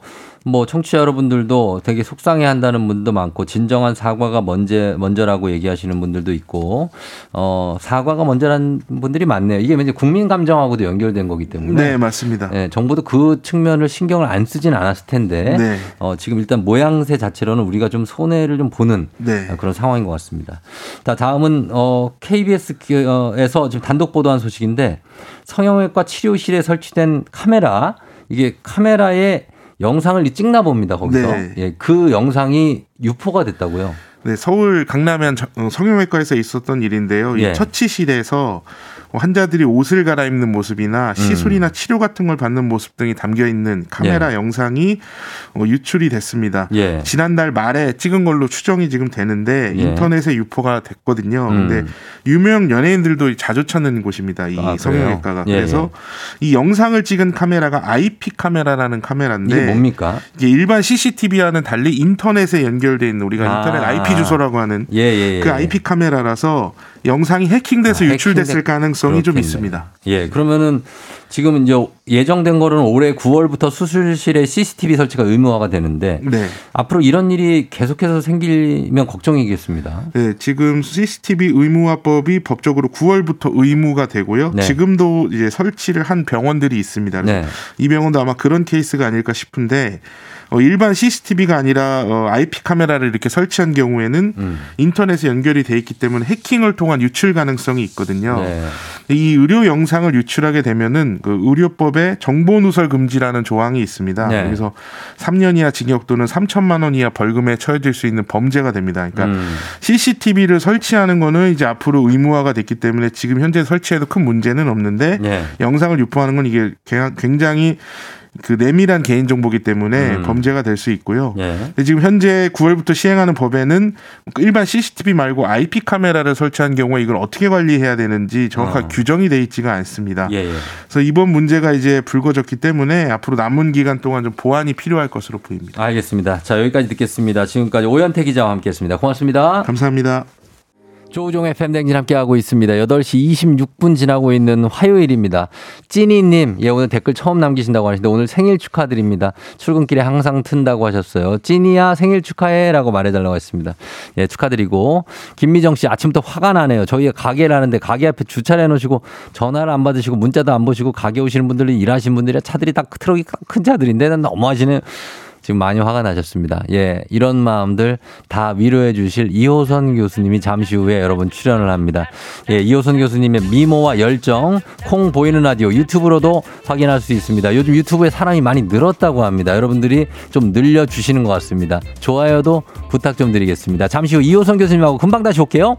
뭐 청취자 여러분들도 되게 속상해 한다는 분도 많고 진정한 사과가 먼저 먼저라고 얘기하시는 분들도 있고 어 사과가 먼저라는 분들이 많네요. 이게 왠지 국민 감정하고도 연결된 거기 때문에 네, 맞습니다. 예, 정부도 그 측면을 신경을 안 쓰진 않았을 텐데 네. 어, 지금 일단 모양새 자체로는 우리가 좀 손해를 좀 보는 네. 어, 그런 상황인 것 같습니다. 자, 다음은 어, KBS에서 지금 단독 보도한 소식인데 성형외과 치료실에 설치된 카메라 이게 카메라에 영상을 찍나 봅니다 거기서 네. 예, 그 영상이 유포가 됐다고요. 네, 서울 강남의 어, 성형외과에서 있었던 일인데요. 예. 이 처치 실에서 환자들이 옷을 갈아입는 모습이나 시술이나 치료 같은 걸 받는 모습 등이 담겨 있는 카메라 음. 예. 영상이 어, 유출이 됐습니다. 예. 지난달 말에 찍은 걸로 추정이 지금 되는데 예. 인터넷에 유포가 됐거든요. 음. 근데 유명 연예인들도 자주 찾는 곳입니다. 이 아? 성형외과가. 예, 그래서 이 영상을 찍은 카메라가 IP 카메라라는 카메라인데 이게 뭡니까? 이게 일반 CCTV와는 달리 인터넷에 연결돼 있는 우리가 아. 인터넷 IP 주소라고 하는 예, 예, 예. 그 IP 카메라라서 영상이 해킹돼서 아, 유출됐을 가능성이 좀 그렇겠네. 있습니다. 예, 그러면은 지금 이제 예정된 거는 올해 9월부터 수술실에 CCTV 설치가 의무화가 되는데 네. 앞으로 이런 일이 계속해서 생기면 걱정이겠습니다. 네, 지금 CCTV 의무화법이 법적으로 9월부터 의무가 되고요. 네. 지금도 이제 설치를 한 병원들이 있습니다. 네. 이 병원도 아마 그런 케이스가 아닐까 싶은데 어, 일반 CCTV가 아니라 어, IP 카메라를 이렇게 설치한 경우에는 음. 인터넷에 연결이 돼 있기 때문에 해킹을 통한 유출 가능성이 있거든요. 네. 이 의료 영상을 유출하게 되면은 그 의료법에 정보 누설 금지라는 조항이 있습니다. 네. 그래서 3년 이하 징역 또는 3천만 원 이하 벌금에 처해질 수 있는 범죄가 됩니다. 그러니까 음. CCTV를 설치하는 거는 이제 앞으로 의무화가 됐기 때문에 지금 현재 설치해도 큰 문제는 없는데 예. 영상을 유포하는 건 이게 굉장히 그 내밀한 개인 정보기 때문에 음. 범죄가 될 수 있고요. 예. 근데 지금 현재 9월부터 시행하는 법에는 일반 CCTV 말고 IP 카메라를 설치한 경우에 이걸 어떻게 관리해야 되는지 정확하게 어. 규정이 돼 있지가 않습니다. 예, 예. 그래서 이번 문제가 이제 불거졌기 때문에 앞으로 남은 기간 동안 좀 보완이 필요할 것으로 보입니다. 알겠습니다. 자, 여기까지 듣겠습니다. 지금까지 오현태 기자와 함께 했습니다. 고맙습니다. 감사합니다. 조우종의 팬댕진 함께하고 있습니다. 8시 26분 지나고 있는 화요일입니다. 찐이님, 예, 오늘 댓글 처음 남기신다고 하시는데 오늘 생일 축하드립니다. 출근길에 항상 튼다고 하셨어요. 찐이야, 생일 축하해. 라고 말해달라고 했습니다. 예, 축하드리고. 김미정 씨, 아침부터 화가 나네요. 저희가 가게를 하는데 가게 앞에 주차를 해놓으시고 전화를 안 받으시고 문자도 안 보시고 가게 오시는 분들은 일하시는 분들이 차들이 딱 트럭이 큰 차들인데 난 너무 하시네요. 지금 많이 화가 나셨습니다. 예, 이런 마음들 다 위로해 주실 이호선 교수님이 잠시 후에 여러분 출연을 합니다. 예, 이호선 교수님의 미모와 열정, 콩 보이는 라디오 유튜브로도 확인할 수 있습니다. 요즘 유튜브에 사람이 많이 늘었다고 합니다. 여러분들이 좀 늘려 주시는 것 같습니다. 좋아요도 부탁 좀 드리겠습니다. 잠시 후 이호선 교수님하고 금방 다시 올게요.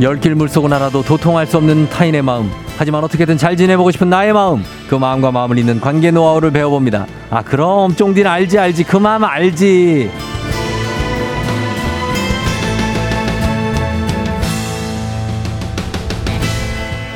열길 물속은 알아도 도통할 수 없는 타인의 마음. 하지만 어떻게든 잘 지내보고 싶은 나의 마음. 그 마음과 마음을 잇는 관계 노하우를 배워봅니다. 아, 그럼 쫑디는 알지, 알지. 그 마음 알지.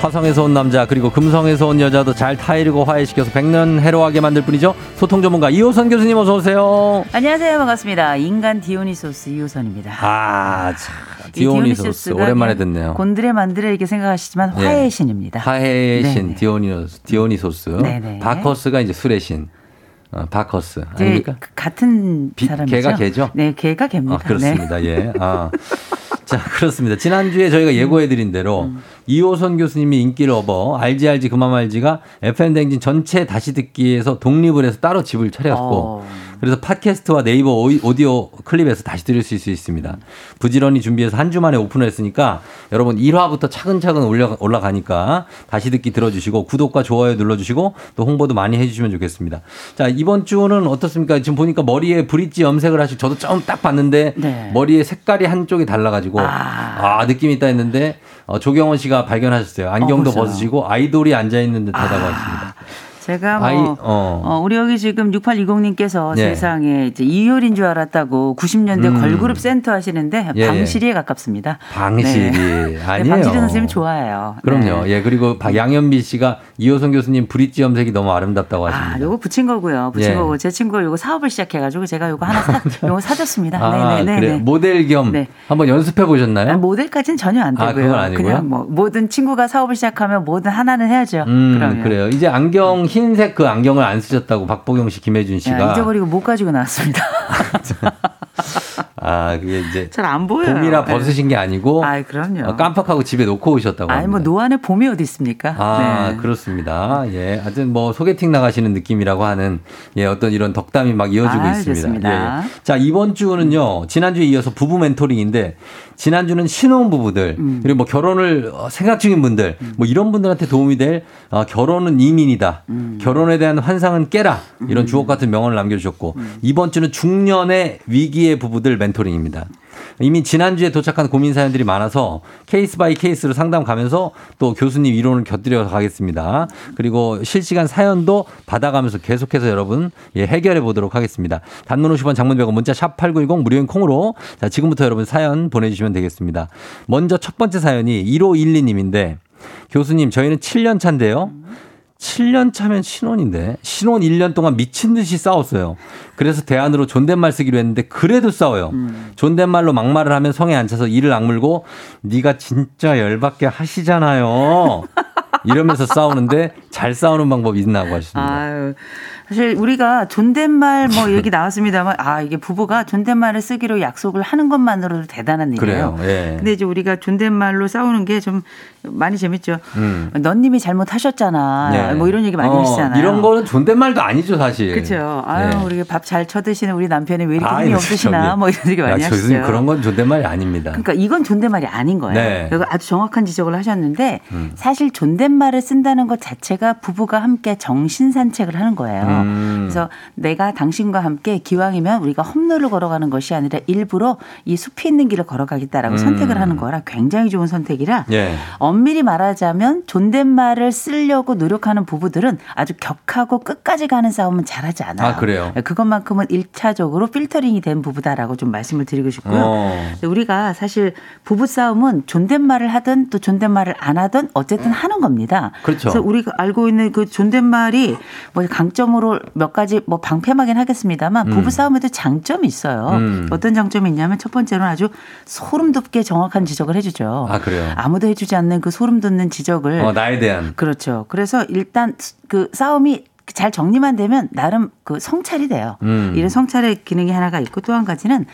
화성에서 온 남자 그리고 금성에서 온 여자도 잘 타이르고 화해시켜서 백년 해로하게 만들 뿐이죠. 소통 전문가 이호선 교수님 어서 오세요. 안녕하세요. 반갑습니다. 인간 디오니소스 이호선입니다. 아, 참. 이 디오니소스 오랜만에 듣네요. 곤드레 만드레 이렇게 생각하시지만 예. 화해의 신입니다. 화해의 신 네네. 디오니소스, 디오니소스. 네네. 바커스가 이제 술의 신. 어, 바커스 아닙니까? 그 같은 비- 사람이죠. 걔가 걔죠? 네, 걔가 걔입니다. 아, 그렇습니다. 예. 아. 자, 그렇습니다. 지난주에 저희가 예고해드린 대로 음. 이호선 교수님이 인기를 업어 알지 알지 그 맘 알지가 FM댕진 전체 다시 듣기에서 독립을 해서 따로 집을 차렸고 어. 그래서 팟캐스트와 네이버 오디오 클립에서 다시 들을 수 있습니다. 부지런히 준비해서 한 주 만에 오픈을 했으니까 여러분 1화부터 차근차근 올라, 올라가니까 다시 듣기 들어주시고 구독과 좋아요 눌러주시고 또 홍보도 많이 해주시면 좋겠습니다. 자, 이번 주는 어떻습니까? 지금 보니까 머리에 브릿지 염색을 하시고 저도 좀 딱 봤는데 네. 머리에 색깔이 한쪽이 달라가지고 아, 느낌 있다 했는데 어, 조경원 씨가 발견하셨어요. 안경도 어? 벗으시고 아이돌이 앉아있는 듯 하다고 하십니다. 제가 뭐 아이, 어. 어, 우리 여기 지금 6820님께서 네. 세상에 이제 이효리인 줄 알았다고 90년대 음. 걸그룹 센터 하시는데 예, 방실이에 가깝습니다. 방실이 네. 아니에요. 방실이 선생님 좋아해요. 그럼요. 네. 예, 그리고 박- 양현미 씨가 이호선 교수님 브릿지 염색이 너무 아름답다고 하십니다. 아, 요거 붙인 거고요. 붙인 예. 거고 제 친구가 요거 사업을 시작해가지고 제가 요거 하나 사, [laughs] 요거 사줬습니다. 아, 네네네. 그래 모델 겸 네. 한번 연습해 보셨나요? 아, 모델까지는 전혀 안 아, 되고요. 그건 아니고요? 그냥 뭐 모든 친구가 사업을 시작하면 뭐든 하나는 해야죠. 음, 그러면. 그래요. 이제 안경 흰색 그 안경을 안 쓰셨다고 박보경 씨, 김혜준 씨가 야, 잊어버리고 못 가지고 나왔습니다. [laughs] 아, 그게 이제 잘 안 보여요. 봄이라 네. 벗으신 게 아니고 아, 그럼요. 어, 깜빡하고 집에 놓고 오셨다고 아니 합니다. 뭐 노안에 봄이 어디 있습니까? 아, 네. 그렇습니다. 예. 하여튼 뭐 소개팅 나가시는 느낌이라고 하는 예, 어떤 이런 덕담이 막 이어지고 아, 있습니다. 좋습니다. 예. 자, 이번 주는요. 지난주에 이어서 부부 멘토링인데 지난주는 신혼 부부들 음. 그리고 뭐 결혼을 어, 생각 중인 분들 뭐 이런 분들한테 도움이 될 어, 결혼은 이민이다. 음. 결혼에 대한 환상은 깨라. 이런 주옥 같은 명언을 남겨 주셨고 음. 이번 주는 중년의 위기의 부부들 멘토링입니다. 이미 지난주에 도착한 고민 사연들이 많아서 case by case로 상담 가면서 또 교수님 이론을 곁들여 가겠습니다. 그리고 실시간 사연도 받아가면서 계속해서 여러분 예, 해결해 보도록 하겠습니다. 단문 50원 장문 100원 문자 샵 8910 무료인 콩으로 자, 지금부터 여러분 사연 보내주시면 되겠습니다. 먼저 첫 번째 사연이 1512님인데 교수님 저희는 7년 차인데요. 7년 차면 신혼인데 신혼 1년 동안 미친 듯이 싸웠어요. 그래서 대안으로 존댓말 쓰기로 했는데 그래도 싸워요. 존댓말로 막말을 하면 성에 안 차서 이를 악물고 네가 진짜 열받게 하시잖아요. 이러면서 싸우는데 잘 싸우는 방법이 있나고 하십니다. 아유, 사실 우리가 존댓말 뭐 얘기 나왔습니다만 아 이게 부부가 존댓말을 쓰기로 약속을 하는 것만으로도 대단한 일이에요. 그래요. 예. 근데 이제 우리가 존댓말로 싸우는 게 좀 많이 재밌죠. 음. 너님이 잘못하셨잖아. 네. 뭐 이런 얘기 많이 어, 하시잖아요. 이런 거는 존댓말도 아니죠, 사실. 그렇죠. 아유, 네. 우리 밥 잘 쳐드시는 우리 남편이 왜 이렇게 힘이 없으시나 저기. 뭐 이런 얘기 많이 야, 하시죠. 교수님 그런 건 존댓말이 아닙니다. 그러니까 이건 존댓말이 아닌 거예요. 네. 그리고 아주 정확한 지적을 하셨는데 음. 사실 존댓말을 쓴다는 것 자체가 부부가 함께 정신 산책을 하는 거예요. 음. 그래서 내가 당신과 함께 기왕이면 우리가 험로를 걸어가는 것이 아니라 일부러 이 숲이 있는 길을 걸어가겠다라고 음. 선택을 하는 거라 굉장히 좋은 선택이라 예. 엄밀히 말하자면 존댓말을 쓰려고 노력하는 부부들은 아주 격하고 끝까지 가는 싸움은 잘하지 않아요. 아, 그래요? 그것만큼은 일차적으로 필터링이 된 부부다라고 좀 말씀을 드리고 싶고요. 어. 우리가 사실 부부 싸움은 존댓말을 하든 또 존댓말을 안 하든 어쨌든 하는 겁니다. 그렇죠. 래서 우리가 알고 있는 그 존댓말이 뭐 강점으로 몇 가지 뭐 방패막이긴 하겠습니다만 음. 부부 싸움에도 장점이 있어요. 음. 어떤 장점이 있냐면 첫 번째로는 아주 소름 돋게 정확한 지적을 해주죠. 아, 그래요? 아무도 해주지 않는 그 소름 돋는 지적을 어, 나에 대한. 그렇죠. 그래서 일단 그 싸움이 잘 정리만 되면 나름 그 성찰이 돼요. 음. 이런 성찰의 기능이 하나가 있고 또 한 가지는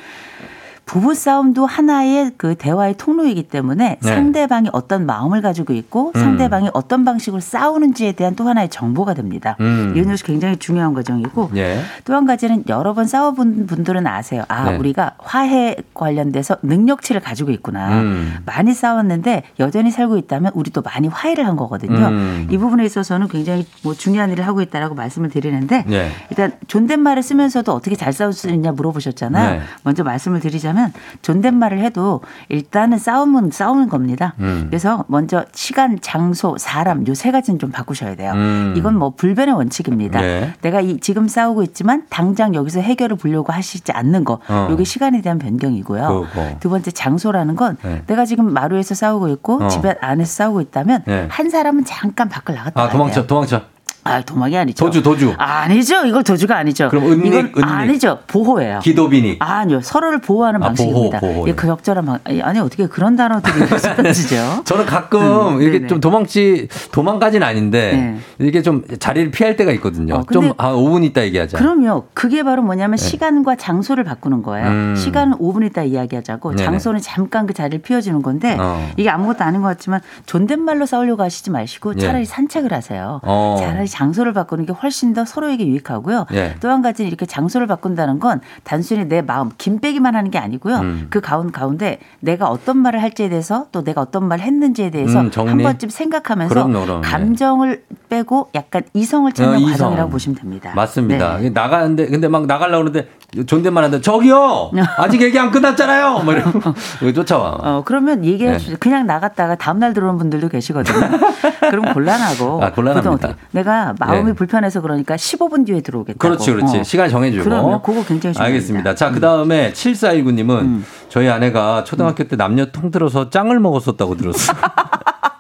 부부 싸움도 하나의 그 대화의 통로이기 때문에 네. 상대방이 어떤 마음을 가지고 있고 음. 상대방이 어떤 방식으로 싸우는지에 대한 또 하나의 정보가 됩니다. 음. 이런 것이 굉장히 중요한 과정이고 예. 또한 가지는 여러 번 싸워본 분들은 아세요. 아, 네. 우리가 화해 관련돼서 능력치를 가지고 있구나. 음. 많이 싸웠는데 여전히 살고 있다면 우리도 많이 화해를 한 거거든요. 음. 이 부분에 있어서는 굉장히 뭐 중요한 일을 하고 있다라고 말씀을 드리는데 예. 일단 존댓말을 쓰면서도 어떻게 잘 싸울 수 있냐 물어보셨잖아요. 네. 먼저 말씀을 드리자면 존댓말을 해도 일단은 싸움은 싸우는 겁니다. 음. 그래서 먼저 시간, 장소, 사람 요 세 가지는 좀 바꾸셔야 돼요. 음. 이건 뭐 불변의 원칙입니다. 네. 내가 이 지금 싸우고 있지만 당장 여기서 해결을 보려고 하시지 않는 거. 어. 요게 시간에 대한 변경이고요. 그거. 두 번째 장소라는 건 네. 내가 지금 마루에서 싸우고 있고 어. 집에 안에서 싸우고 있다면 네. 한 사람은 잠깐 밖을 나갔다 아, 도망쳐, 돼요. 도망쳐. 아, 도망이 아니죠. 도주, 도주. 아니죠. 이거 도주가 아니죠. 그럼 은닉, 이건 은닉. 아니죠. 보호예요. 기도비닉. 아니요. 서로를 보호하는 아, 방식입니다. 보호, 보호. 예, 그 적절한 방, 아니 어떻게 그런 단어들이 [laughs] 쓰지죠? 저는 가끔 음, 이게 네네. 좀 도망치 도망가진 아닌데 이게 좀 자리를 피할 때가 있거든요. 어, 근데 좀 아, 5분 있다 얘기하자. 그럼요. 그게 바로 뭐냐면 시간과 장소를 바꾸는 거예요. 네. 음. 시간은 5분 있다 이야기하자고 네네. 장소는 잠깐 그 자리를 피워주는 건데 어. 이게 아무것도 아닌 것 같지만 존댓말로 싸우려고 하시지 마시고 예. 차라리 산책을 하세요. 어. 차라리 장소를 바꾸는 게 훨씬 더 서로에게 유익하고요. 예. 또한 가지는 이렇게 장소를 바꾼다는 건 단순히 내 마음 김 빼기만 하는 게 아니고요. 음. 그 가운 가운데 내가 어떤 말을 할지에 대해서 또 내가 어떤 말을 했는지에 대해서 음. 한 번쯤 생각하면서 그럼요, 그럼요. 감정을 빼고 약간 이성을 어, 찾는 이성. 과정이라고 보시면 됩니다. 맞습니다. 네. 나가는데 근데 막 나가려고 그러는데 존댓말 하는데 저기요 [laughs] 아직 얘기 안 끝났잖아요. 뭐 이러고 쫓아와. 어, 그러면 얘기해 네. 주세요. 그냥 나갔다가 다음날 들어오는 분들도 계시거든요. [laughs] 그럼 곤란하고. 아, 곤란합니다. 내가 마음이 네. 불편해서 그러니까 15분 뒤에 들어오겠다고. 그렇지, 그렇지. 어. 시간 정해주고. 그럼요. 그거 굉장히 중요합니다. 음. 알겠습니다. 자, 그 다음에 7419님은 저희 아내가 초등학교 때 남녀 통틀어서 짱을 먹었었다고 들었어요. [laughs]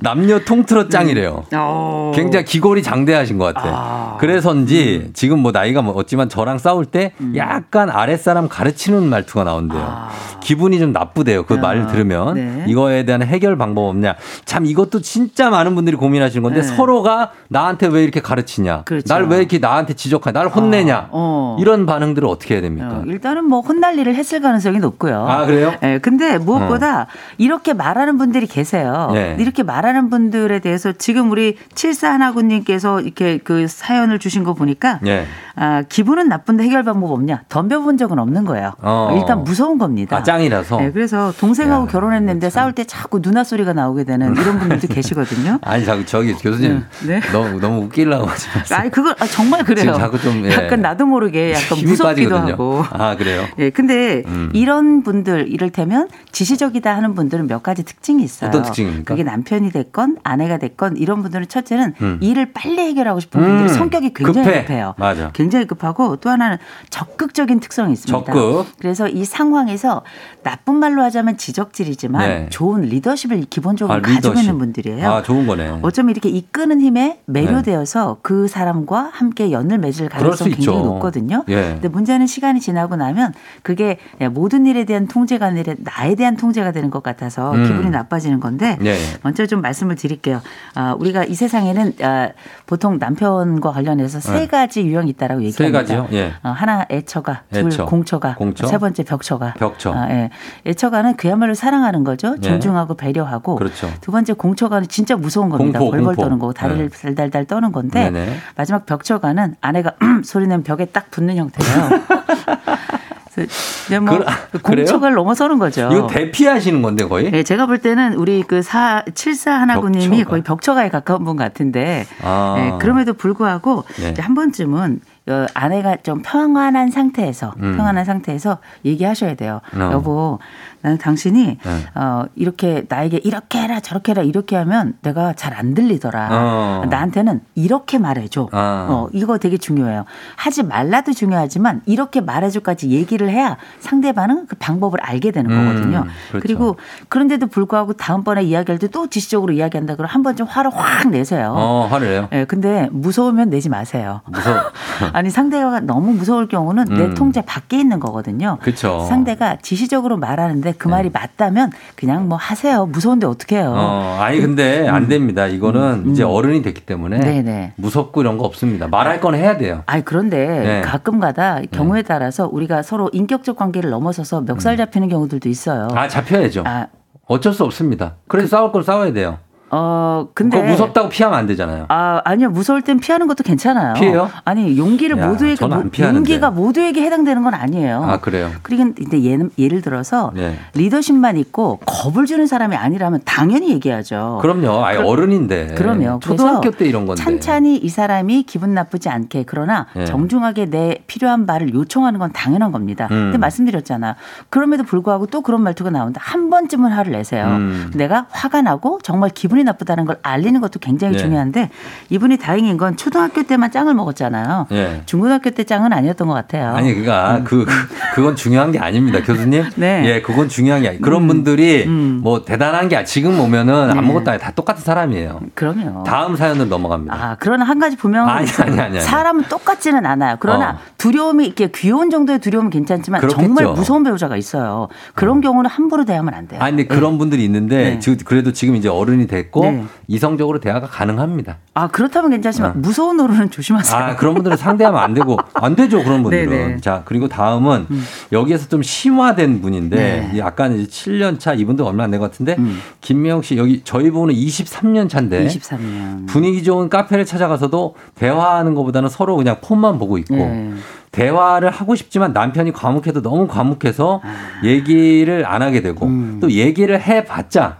남녀 통틀어 짱이래요. 어. 굉장히 기골이 장대하신 것 같아. 그래서인지 음. 지금 뭐 나이가 뭐 없지만 저랑 싸울 때 약간 아랫사람 가르치는 말투가 나온대요. 기분이 좀 나쁘대요. 그 말을 들으면. 아. 네. 이거에 대한 해결 방법 없냐. 참 이것도 진짜 많은 분들이 고민하시는 건데 네. 서로가 나한테 왜 이렇게 가르치냐. 그렇죠. 날왜 이렇게 나한테 지적하냐. 날 혼내냐. 어. 이런 반응들을 어떻게 해야 됩니까? 어, 일단은 뭐 혼날 일을 했을 가능성이 높고요. 아, 그래요? 예, 근데 무엇보다 이렇게 말하는 분들이 계세요. 네. 이렇게 말하는 분들에 대해서 지금 우리 7419님께서 이렇게 그 사연을 주신 거 보니까 예. 아, 기분은 나쁜데 해결 방법 없냐? 덤벼본 적은 없는 거예요. 어. 일단 무서운 겁니다. 아, 짱이라서. 네, 그래서 동생하고 결혼했는데 싸울 때 자꾸 누나 소리가 나오게 되는 이런 분들도 [laughs] 계시거든요. 아니, 자꾸 저기 교수님. 네. 너무, 너무 웃기려고 하지 마세요. 아니 그거 아, 정말 그래요. 지금 자꾸 좀, 예. 약간 나도 모르게 약간 무섭기도 빠지거든요. 하고. 아, 그래요? 예, 근데 음. 이런 분들 이를테면 지시적이다 하는 분들은 몇 가지 특징이 있어요. 어떤 특징입니까? 그게 남편이 됐건 아내가 됐건 이런 분들은 첫째는 음. 일을 빨리 해결하고 싶은 분들이 음. 성격이 굉장히 급해. 급해요. 맞아. 굉장히 급하고 또 하나는 적극적인 특성이 있습니다. 적극. 그래서 이 상황에서 나쁜 말로 하자면 지적질이지만 네. 좋은 리더십을 기본적으로 아, 가지고 리더십. 있는 분들이에요. 아, 좋은 거네. 어쩌면 이렇게 이끄는 힘에 매료되어서 그 사람과 함께 연을 맺을 가능성이 굉장히 있죠. 높거든요. 예. 근데 문제는 시간이 지나고 나면 그게 모든 일에 대한 통제가 아니라 나에 대한 통제가 되는 것 같아서 음. 기분이 나빠지는 건데 예. 먼저 좀 말씀을 드릴게요. 아, 우리가 이 세상에는 아, 보통 남편과 관련해서 세 네. 가지 유형이 있다라고 세 얘기합니다. 가지요? 예. 어, 하나 애처가, 둘 애처. 공처가, 공처. 세 번째 벽처가. 벽처. 아, 예. 애처가는 그야말로 사랑하는 거죠. 예. 존중하고 배려하고. 그렇죠. 두 번째 공처가는 진짜 무서운 겁니다. 공포, 벌벌 공포. 떠는 거고 다리를 네. 달달달 떠는 건데 네네. 마지막 벽처가는 아내가 [clears throat] 소리 내면 벽에 딱 붙는 형태예요. [laughs] 이제 뭐 그- 공처가를 넘어서는 거죠. 이거 대피하시는 건데 거의? 네, 제가 볼 때는 우리 그 사, 7419님이 벽처가. 거의 벽처가에 가까운 분 같은데, 아. 네, 그럼에도 불구하고 네. 한 번쯤은 어, 아내가 좀 평안한 상태에서, 음. 평안한 상태에서 얘기하셔야 돼요. 어. 여보, 나는 당신이 네. 어, 이렇게 나에게 이렇게 해라, 저렇게 해라, 이렇게 하면 내가 잘 안 들리더라. 어. 나한테는 이렇게 말해줘. 아. 어, 이거 되게 중요해요. 하지 말라도 중요하지만 이렇게 말해줘까지 얘기를 얘기를 해야 상대방은 그 방법을 알게 되는 음, 거거든요. 그렇죠. 그리고 그런데도 불구하고 다음번에 이야기할 때 또 지시적으로 이야기한다 그러면 한 번 좀 화를 확 내세요. 어, 화를 내요. 예, 근데 무서우면 내지 마세요. 무서워. [laughs] 아니 상대가 너무 무서울 경우는 내 음. 통제 밖에 있는 거거든요. 그쵸. 상대가 지시적으로 말하는데 그 말이 맞다면 그냥 뭐 하세요. 무서운데 어떡해요. 어, 아니 근데 안 됩니다. 이거는 이제 어른이 됐기 때문에 음. 네네. 무섭고 이런 거 없습니다. 말할 건 해야 돼요. 아니 그런데 네. 가끔가다 경우에 따라서 우리가 서로 인격적 관계를 넘어서서 멱살 잡히는 경우들도 있어요. 아 잡혀야죠. 아, 어쩔 수 없습니다. 그래서 싸울 건 싸워야 돼요. 어 근데 무섭다고 피하면 안 되잖아요. 아, 아니요. 무서울 땐 피하는 것도 괜찮아요. 피해요? 아니, 용기를 야, 모두에게 모-. 용기가 모두에게 해당되는 건 아니에요. 아 그래요. 그리고 근데 예를, 예를 들어서 네. 리더십만 있고 겁을 주는 사람이 아니라면 당연히 얘기하죠. 그럼요. 아예 어른인데. 그럼요. 초등학교 때 이런 건데. 찬찬히 이 사람이 기분 나쁘지 않게 그러나 예. 정중하게 내 필요한 말을 요청하는 건 당연한 겁니다. 음. 근데 말씀드렸잖아. 그럼에도 불구하고 또 그런 말투가 나온다. 한 번쯤은 화를 내세요. 음. 내가 화가 나고 정말 기분 이 나쁘다는 걸 알리는 것도 굉장히 예. 중요한데 이분이 다행인 건 초등학교 때만 짱을 먹었잖아요. 예. 중고등학교 때 짱은 아니었던 것 같아요. 아니 그가 그 그건 중요한 게 아닙니다, 교수님. 음. [laughs] 네. 예, 그건 중요한 게 아니. 그런 분들이 뭐 대단한 게 지금 오면은 네. 아무것도 아니 다 똑같은 사람이에요. 그럼요. 다음 사연으로 넘어갑니다. 아, 그러나 한 가지 분명한 아니, 건 아니, 아니, 아니. 사람은 똑같지는 않아요. 그러나 어. 두려움이 이렇게 귀여운 정도의 두려움은 괜찮지만 그렇겠죠. 정말 무서운 배우자가 있어요. 그런 경우는 함부로 대하면 안 돼요. 아니 근데 그런 분들이 있는데 네. 지- 그래도 지금 이제 어른이 됐고 네. 이성적으로 대화가 가능합니다. 아, 그렇다면 괜찮지만 어. 무서운 노릇은 조심하세요. 아, 그런 분들은 상대하면 안 되고, 안 되죠, 그런 분들은. 네네. 음. 자, 그리고 다음은 여기에서 좀 심화된 분인데, 네. 이 약간 이제 7년 차, 이분도 얼마 안 된 것 같은데, 음. 김명욱 씨, 여기 저희 부부는 23년 차인데, 23년. 분위기 좋은 카페를 찾아가서도 대화하는 것보다는 서로 그냥 폰만 보고 있고, 네. 대화를 하고 싶지만 남편이 과묵해도 너무 과묵해서 얘기를 안 하게 되고, 아. 음. 또 얘기를 해봤자,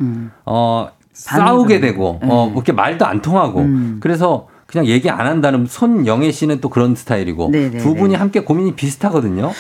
어, 싸우게 되고, 어, 뭐 이렇게 말도 안 통하고, 음. 그래서 그냥 얘기 안 한다는 손영애 씨는 또 그런 스타일이고 네네네. 두 분이 함께 고민이 비슷하거든요.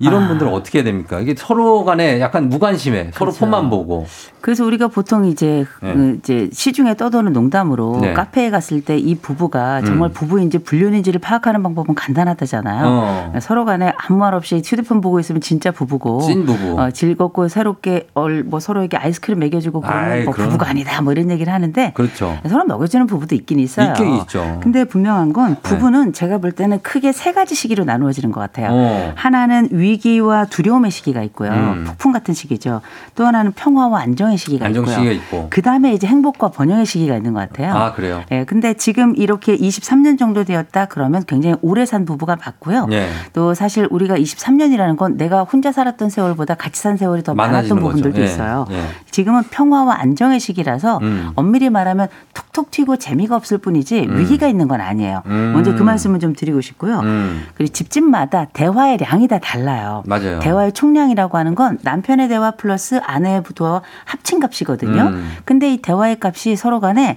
이런 아. 분들 은 어떻게 해야 됩니까? 이게 서로 간에 약간 무관심해. 서로 그렇죠. 폰만 보고. 그래서 우리가 보통 이제 네. 그 이제 시중에 떠도는 농담으로 네. 카페에 갔을 때 이 부부가 정말 음. 부부인지 불륜인지를 파악하는 방법은 간단하다잖아요. 어. 서로 간에 아무 말 없이 휴대폰 보고 있으면 진짜 부부고 찐 부부. 어, 즐겁고 새롭게 얼, 뭐 서로에게 아이스크림 먹여주고 그러면 뭐 그럼. 부부가 아니다 뭐 이런 얘기를 하는데 그렇죠. 서로 먹여주는 부부도 있긴 있어요. 있긴 있죠. 네. 근데 분명한 건 부부는 제가 볼 때는 크게 세 가지 시기로 나누어지는 것 같아요. 어. 하나는 위 기와 두려움의 시기가 있고요. 음. 폭풍 같은 시기죠. 또 하나는 평화와 안정의 시기가 안정 있고요. 시기가 있고. 그 다음에 이제 행복과 번영의 시기가 있는 것 같아요. 아, 그래요? 예, 근데 지금 이렇게 23년 정도 되었다 그러면 굉장히 오래 산 부부가 맞고요. 예. 또 사실 우리가 23년이라는 건 내가 혼자 살았던 세월보다 같이 산 세월이 더 많았던. 부분들도 예, 있어요. 예. 지금은 평화와 안정의 시기라서 음. 엄밀히 말하면 툭툭 튀고 재미가 없을 뿐이지 음. 위기가 있는 건 아니에요. 음. 먼저 그 말씀을 좀 드리고 싶고요. 음. 그리고 집집마다 대화의 량이 다 달라요. 맞아요. 대화의 총량이라고 하는 건 남편의 대화 플러스 아내의 부와 합친 값이거든요. 음. 근데 이 대화의 값이 서로 간에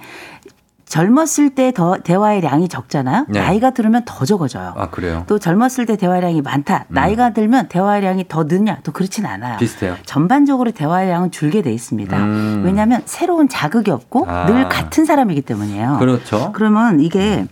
젊었을 때 더 대화의 량이 적잖아요. 네. 나이가 들으면 더 적어져요. 아, 그래요. 또 젊었을 때 대화량이 많다. 나이가 들면 대화량이 더 느냐? 또 그렇진 않아요. 음. 비슷해요. 전반적으로 대화량은 줄게 돼 있습니다. 음. 왜냐하면 새로운 자극이 없고 아. 늘 같은 사람이기 때문이에요. 그렇죠. 그러면 이게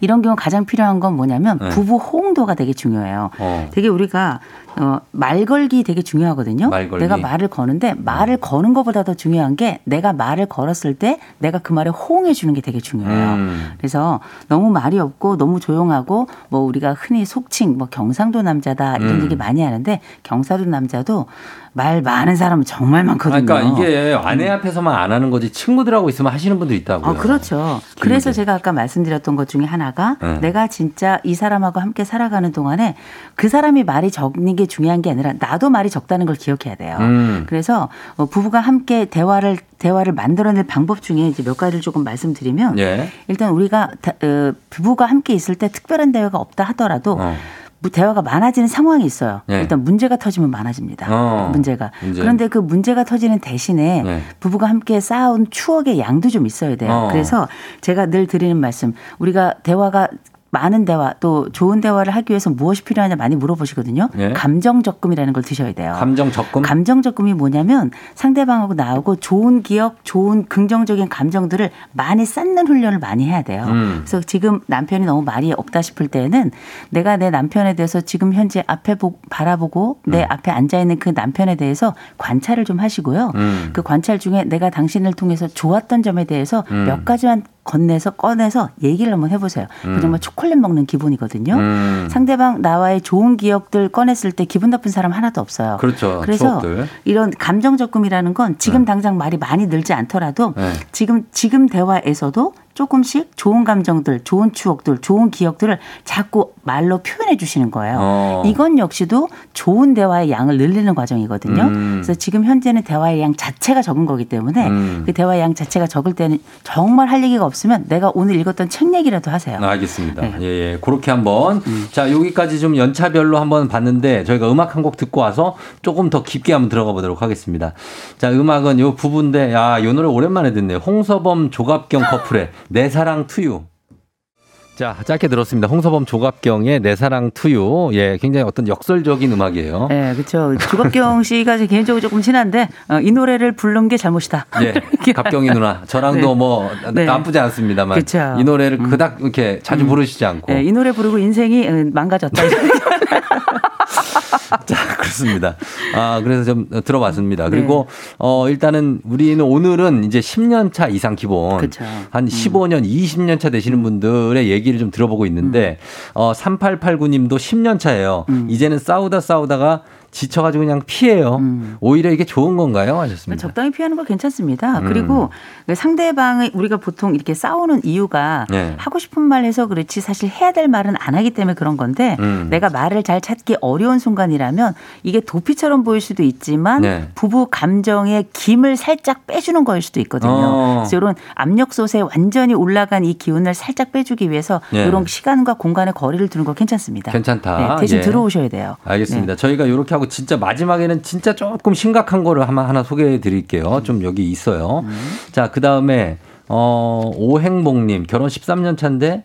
이런 경우 가장 필요한 건 뭐냐면 네. 부부 호응도가 되게 중요해요. 어. 되게 우리가 어, 말 걸기 되게 중요하거든요. 말 걸기. 내가 말을 거는데 말을 거는 것보다 더 중요한 게 내가 말을 걸었을 때 내가 그 말에 호응해 주는 게 되게 중요해요. 음. 그래서 너무 말이 없고 너무 조용하고 뭐 우리가 흔히 속칭 뭐 경상도 남자다 이런 음. 얘기 많이 하는데 경상도 남자도 말 많은 사람은 정말 많거든요. 그러니까 이게 아내 앞에서만 안 하는 거지 친구들하고 있으면 하시는 분도 있다고요. 아, 그렇죠. 그래서 제가 아까 말씀드렸던 것 중에 하나가 네. 내가 진짜 이 사람하고 함께 살아가는 동안에 그 사람이 말이 적는 게 중요한 게 아니라 나도 말이 적다는 걸 기억해야 돼요. 음. 그래서 어, 부부가 함께 대화를 대화를 만들어낼 방법 중에 이제 몇 가지를 조금 말씀드리면 예. 일단 우리가 다- 어, 부부가 함께 있을 때 특별한 대화가 없다 하더라도 어. 뭐 대화가 많아지는 상황이 있어요. 예. 일단 문제가 터지면 많아집니다. 어, 문제가. 문제. 그런데 그 문제가 터지는 대신에 네. 부부가 함께 쌓아온 추억의 양도 좀 있어야 돼요. 어. 그래서 제가 늘 드리는 말씀, 우리가 대화가 많은 대화 또 좋은 대화를 하기 위해서 무엇이 필요하냐 많이 물어보시거든요. 예. 감정 적금이라는 걸 드셔야 돼요. 감정 적금? 감정 적금이 뭐냐면 상대방하고 나하고 좋은 기억, 좋은 긍정적인 감정들을 많이 쌓는 훈련을 많이 해야 돼요. 음. 그래서 지금 남편이 너무 말이 없다 싶을 때는 내가 내 남편에 대해서 지금 현재 앞에 보, 바라보고 내 앞에 앉아 있는 그 남편에 대해서 관찰을 좀 하시고요. 음. 그 관찰 중에 내가 당신을 통해서 좋았던 점에 대해서 음. 몇 가지만 건네서 꺼내서 얘기를 한번 해보세요. 음. 그 정말 초콜릿 먹는 기분이거든요. 음. 상대방 나와의 좋은 기억들 꺼냈을 때 기분 나쁜 사람 하나도 없어요. 그렇죠. 그래서 추억들. 이런 감정 적금이라는 건 지금 당장 말이 많이 늘지 않더라도 네. 지금 지금 대화에서도 조금씩 좋은 감정들, 좋은 추억들, 좋은 기억들을 자꾸 말로 표현해 주시는 거예요. 어. 이건 역시도 좋은 대화의 양을 늘리는 과정이거든요. 음. 그래서 지금 현재는 대화의 양 자체가 적은 거기 때문에 음. 그 대화의 양 자체가 적을 때는 정말 할 얘기가 없으면 내가 오늘 읽었던 책 얘기라도 하세요. 아, 알겠습니다. 네. 예, 예. 그렇게 한번. 음. 자, 여기까지 좀 연차별로 한번 봤는데 저희가 음악 한 곡 듣고 와서 조금 더 깊게 한번 들어가 보도록 하겠습니다. 자, 음악은 요 부부인데, 야, 요 노래 오랜만에 듣네요. 홍서범 조갑경 커플의 내 사랑 투유. 자, 짧게 들었습니다. 홍서범 조갑경의 내 사랑 투유. 예, 굉장히 어떤 역설적인 음악이에요. 네, 그렇죠. 조갑경 씨가 제 개인적으로 조금 친한데 어, 이 노래를 부른 게 잘못이다. 예, 갑경이 누나. 저랑도 네. 뭐 네. 나쁘지 않습니다만 그쵸. 이 노래를 그닥 이렇게 자주 부르시지 않고. 네, 이 노래 부르고 인생이 어, 망가졌다. [laughs] [laughs] 자, 그렇습니다. 아, 그래서 좀 들어봤습니다. 네. 그리고 어 일단은 우리는 오늘은 이제 10년 차 이상 기본 그쵸. 한 15년, 20년 차 되시는 분들의 얘기를 좀 들어보고 있는데 어3889 님도 10년 차예요. 이제는 싸우다 싸우다가 지쳐가지고 그냥 피해요. 오히려 이게 좋은 건가요? 하셨습니다. 적당히 피하는 거 괜찮습니다. 음. 그리고 그 상대방의 우리가 보통 이렇게 싸우는 이유가 네. 하고 싶은 말 해서 그렇지 사실 해야 될 말은 안 하기 때문에 그런 건데 음. 내가 말을 잘 찾기 어려운 순간이라면 이게 도피처럼 보일 수도 있지만 네. 부부 감정의 김을 살짝 빼주는 거일 수도 있거든요. 어. 그래서 이런 압력솥에 완전히 올라간 이 기운을 살짝 빼주기 위해서 네. 이런 시간과 공간의 거리를 두는 거 괜찮습니다. 괜찮다. 네, 대신 예. 들어오셔야 돼요. 알겠습니다. 저희가 이렇게 하고 진짜 마지막에는 진짜 조금 심각한 거를 하나, 하나 소개해 드릴게요. 좀 여기 있어요. 자, 그 다음에, 어, 오행복님, 결혼 13년 차인데,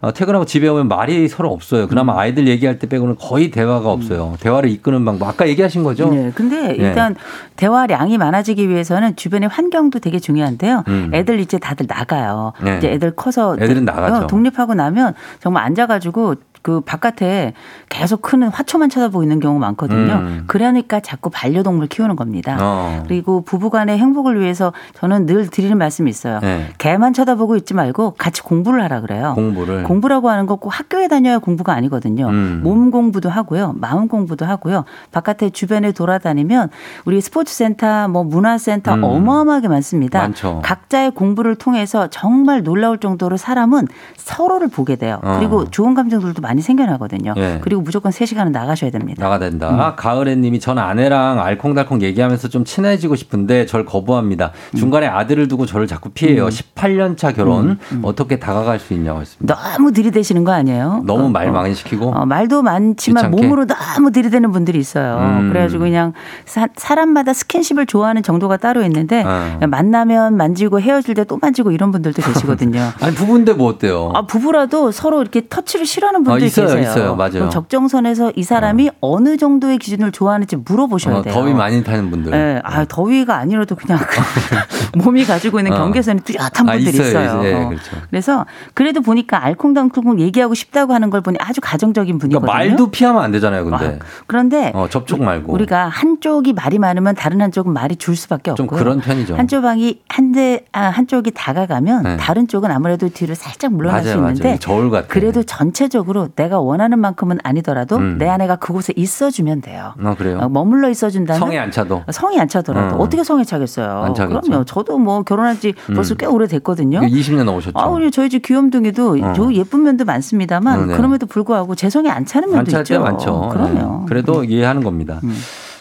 어, 퇴근하고 집에 오면 말이 서로 없어요. 그나마 아이들 얘기할 때 빼고는 거의 대화가 없어요. 대화를 이끄는 방법. 아까 얘기하신 거죠? 네, 근데 네. 일단 대화량이 많아지기 위해서는 주변의 환경도 되게 중요한데요. 음. 애들 이제 다들 나가요. 네. 이제 애들 커서 애들은 나가죠. 어, 독립하고 나면 정말 앉아가지고 그 바깥에 계속 크는 화초만 쳐다보고 있는 경우 많거든요. 음. 그러니까 자꾸 반려동물 키우는 겁니다. 어. 그리고 부부간의 행복을 위해서 저는 늘 드리는 말씀이 있어요. 네. 개만 쳐다보고 있지 말고 같이 공부를 하라 그래요. 공부를. 공부라고 하는 거 꼭 학교에 다녀야 공부가 아니거든요. 음. 몸 공부도 하고요. 마음 공부도 하고요. 바깥에 주변에 돌아다니면 우리 스포츠 센터, 뭐 문화 센터 음. 어마어마하게 많습니다. 많죠. 각자의 공부를 통해서 정말 놀라울 정도로 사람은 서로를 보게 돼요. 어. 그리고 좋은 감정들도 많이 생겨나거든요. 예. 그리고 무조건 3시간은 나가셔야 됩니다. 나가 된다. 가을에 님이 전 아내랑 알콩달콩 얘기하면서 좀 친해지고 싶은데 절 거부합니다. 중간에 아들을 두고 저를 자꾸 피해요. 음. 18년 차 결혼 어떻게 다가갈 수 있냐고 했습니다. 너무 들이대시는 거 아니에요? 너무 어, 말 어. 많이 시키고 어, 말도 많지만 귀찮게? 몸으로 너무 들이대는 분들이 있어요. 음. 그래가지고 그냥 사, 사람마다 스킨십을 좋아하는 정도가 따로 있는데 어. 만나면 만지고 헤어질 때 또 만지고 이런 분들도 [laughs] 계시거든요. 아니 부부인데 뭐 어때요? 아, 부부라도 서로 이렇게 터치를 싫어하는 분들이 어, 있어요, 계세요. 있어요. 맞아요. 적정선에서 이 사람이 어. 느 정도의 기준을 좋아하는지 물어보셔야 어, 돼요. 더위 많이 타는 분들. 예, 아, 더위가 아니라도 그냥 [laughs] [laughs] 몸이 가지고 있는 어. 경계선이 뚜렷한 아, 분들이 있어요, 있어요. 예, 어. 그렇죠. 그래서 그래도 보니까 알콩달콩 얘기하고 싶다고 하는 걸 보니 아주 가정적인 분이거든요. 그러니까 말도 피하면 안 되잖아요, 근데. 그런데 어, 접촉 말고. 우리가 한쪽이 말이 많으면 다른 한쪽은 말이 줄 수밖에 좀 없고요. 그런 편이죠. 한쪽이 한대 아, 한쪽이 다가가면 네. 다른 쪽은 아무래도 뒤로 살짝 물러날 맞아요, 수 있는데 맞아요. 저울 같아. 그래도 전체적으로 내가 원하는 만큼은 아니더라도 음. 내 아내가 그곳에 있어주면 돼요. 아, 그래요? 어, 머물러 있어준다면 성에 안 차도. 성이 안 차더라도 음. 어떻게 성에 차겠어요. 안. 그럼요. 저도 뭐 결혼한 지 벌써 음. 꽤 오래 됐거든요. 20년 넘으셨죠. 아, 우리 저희 집 귀염둥이도 어. 저 예쁜 면도 많습니다만 음, 네. 그럼에도 불구하고 제 성에 안 차는 안 면도 찰 있죠. 때 많죠. 그럼요. 네. 그래도 이해하는 겁니다.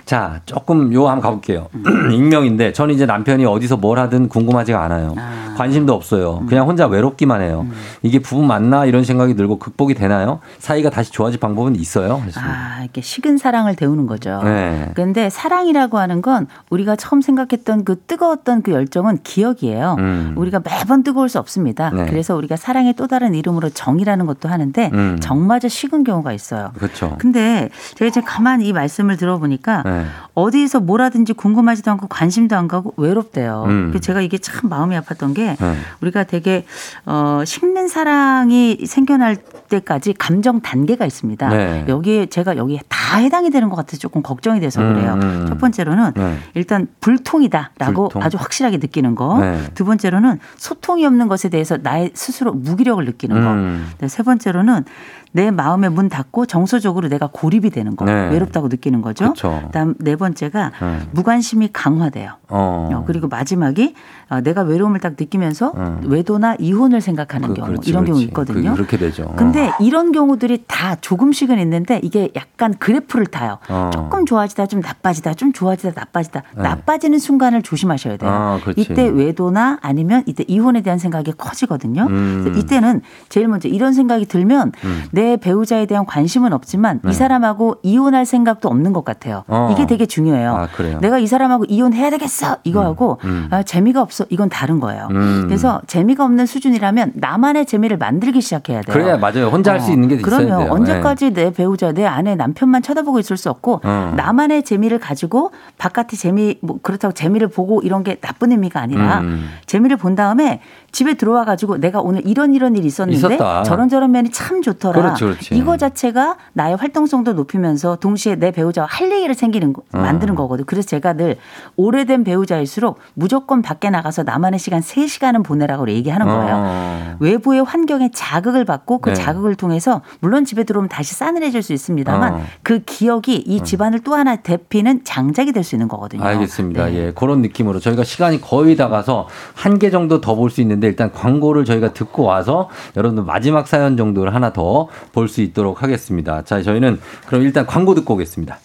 음. 자, 조금 요 한번 가볼게요. [clears throat] 익명인데 저는 이제 남편이 어디서 뭘 하든 궁금하지가 않아요. 관심도 없어요. 그냥 혼자 외롭기만 해요. 이게 부부 맞나 이런 생각이 들고 극복이 되나요? 사이가 다시 좋아질 방법은 있어요? 아, 이렇게 식은 사랑을 데우는 거죠. 네. 근데 사랑이라고 하는 건 우리가 처음 생각했던 그 뜨거웠던 그 열정은 기억이에요. 음. 우리가 매번 뜨거울 수 없습니다. 네. 그래서 우리가 사랑의 또 다른 이름으로 정이라는 것도 하는데 음. 정마저 식은 경우가 있어요. 그렇죠. 근데 제가 이제 가만히 이 말씀을 들어보니까 네. 어디에서 뭘 하든지 궁금하지도 않고 관심도 안 가고 외롭대요. 음. 그래서 제가 이게 참 마음이 아팠던 게 네. 우리가 되게 어 식는 사랑이 생겨날 때까지 감정 단계가 있습니다. 네. 여기에 제가 여기에 다 해당이 되는 것 같아서 조금 걱정이 돼서 음, 그래요. 음. 첫 번째로는 네. 일단 불통이다라고 불통. 아주 확실하게 느끼는 거. 네. 두 번째로는 소통이 없는 것에 대해서 나의 스스로 무기력을 느끼는 거. 음. 네, 세 번째로는 내 마음의 문 닫고 정서적으로 내가 고립이 되는 거. 네. 외롭다고 느끼는 거죠. 그쵸. 그다음 네 번째가 네. 무관심이 강화돼요. 어. 어, 그리고 마지막이 어, 내가 외로움을 딱 느끼면서 음. 외도나 이혼을 생각하는 그, 경우 그렇지, 이런 경우 그렇지. 있거든요. 그, 그렇게 되죠. 근데 이런 경우들이 다 조금씩은 있는데 이게 약간 그래프를 타요. 어. 조금 좋아지다 좀 나빠지다 좀 좋아지다 나빠지다 네. 나빠지는 순간을 조심하셔야 돼요. 아. 이때 외도나 아니면 이때 이혼에 대한 생각이 커지거든요. 음. 이때는 제일 먼저 이런 생각이 들면 음. 내 배우자에 대한 관심은 없지만 네. 이 사람하고 이혼할 생각도 없는 것 같아요. 어. 이게 되게 중요해요. 아, 그래요? 내가 이 사람하고 이혼해야 되겠어 이거하고 음. 아, 재미가 없어 이건 다른 거예요. 음. 그래서 재미가 없는 수준이라면 나만의 재미를 만들기 시작해야 돼요. 그래야 맞아요. 혼자 할수 있는 게 있어야 그러면 돼요. 언제까지 내 배우자, 내 아내, 남편만 쳐다보고 있을 수 없고 어. 나만의 재미를 가지고 바깥의 재미 뭐 그렇다고 재미를 보고 이런 게 나쁜 의미가 아니라 음. 재미를 본 다음에 집에 들어와 가지고 내가 오늘 이런 이런 일이 있었는데 있었다. 저런 저런 면이 참 좋더라. 그렇지, 그렇지. 이거 자체가 나의 활동성도 높이면서 동시에 내 배우자와 할 얘기를 생기는 거, 어. 만드는 거거든. 그래서 제가 늘 오래된 배우자일수록 무조건 밖에 나가서 나만의 시간 3시간은 보내라고 얘기하는 거예요. 어. 외부의 환경에 자극을 받고 그 네. 자극을 통해서 물론 집에 들어오면 다시 싸늘해질 수 있습니다만 어. 그 기억이 이 집안을 또 하나 대피는 장작이 될 수 있는 거거든요. 알겠습니다. 네. 예, 그런 느낌으로 저희가 시간이 거의 다 가서 한 개 정도 더 볼 수 있는데 일단 광고를 저희가 듣고 와서 여러분들 마지막 사연 정도를 하나 더볼 수 있도록 하겠습니다. 자, 저희는 그럼 일단 광고 듣고 오겠습니다.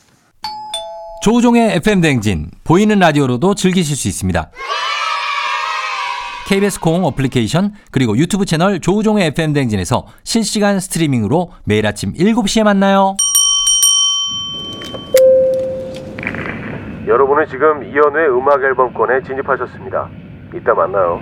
조우종의 FM 댕진 보이는 라디오로도 즐기실 수 있습니다. KBS 공 어플리케이션 그리고 유튜브 채널 조우종의 FM 댕진에서 실시간 스트리밍으로 매일 아침 7시에 만나요. 여러분은 지금 이현우의 음악 앨범권에 진입하셨습니다. 이따 만나요.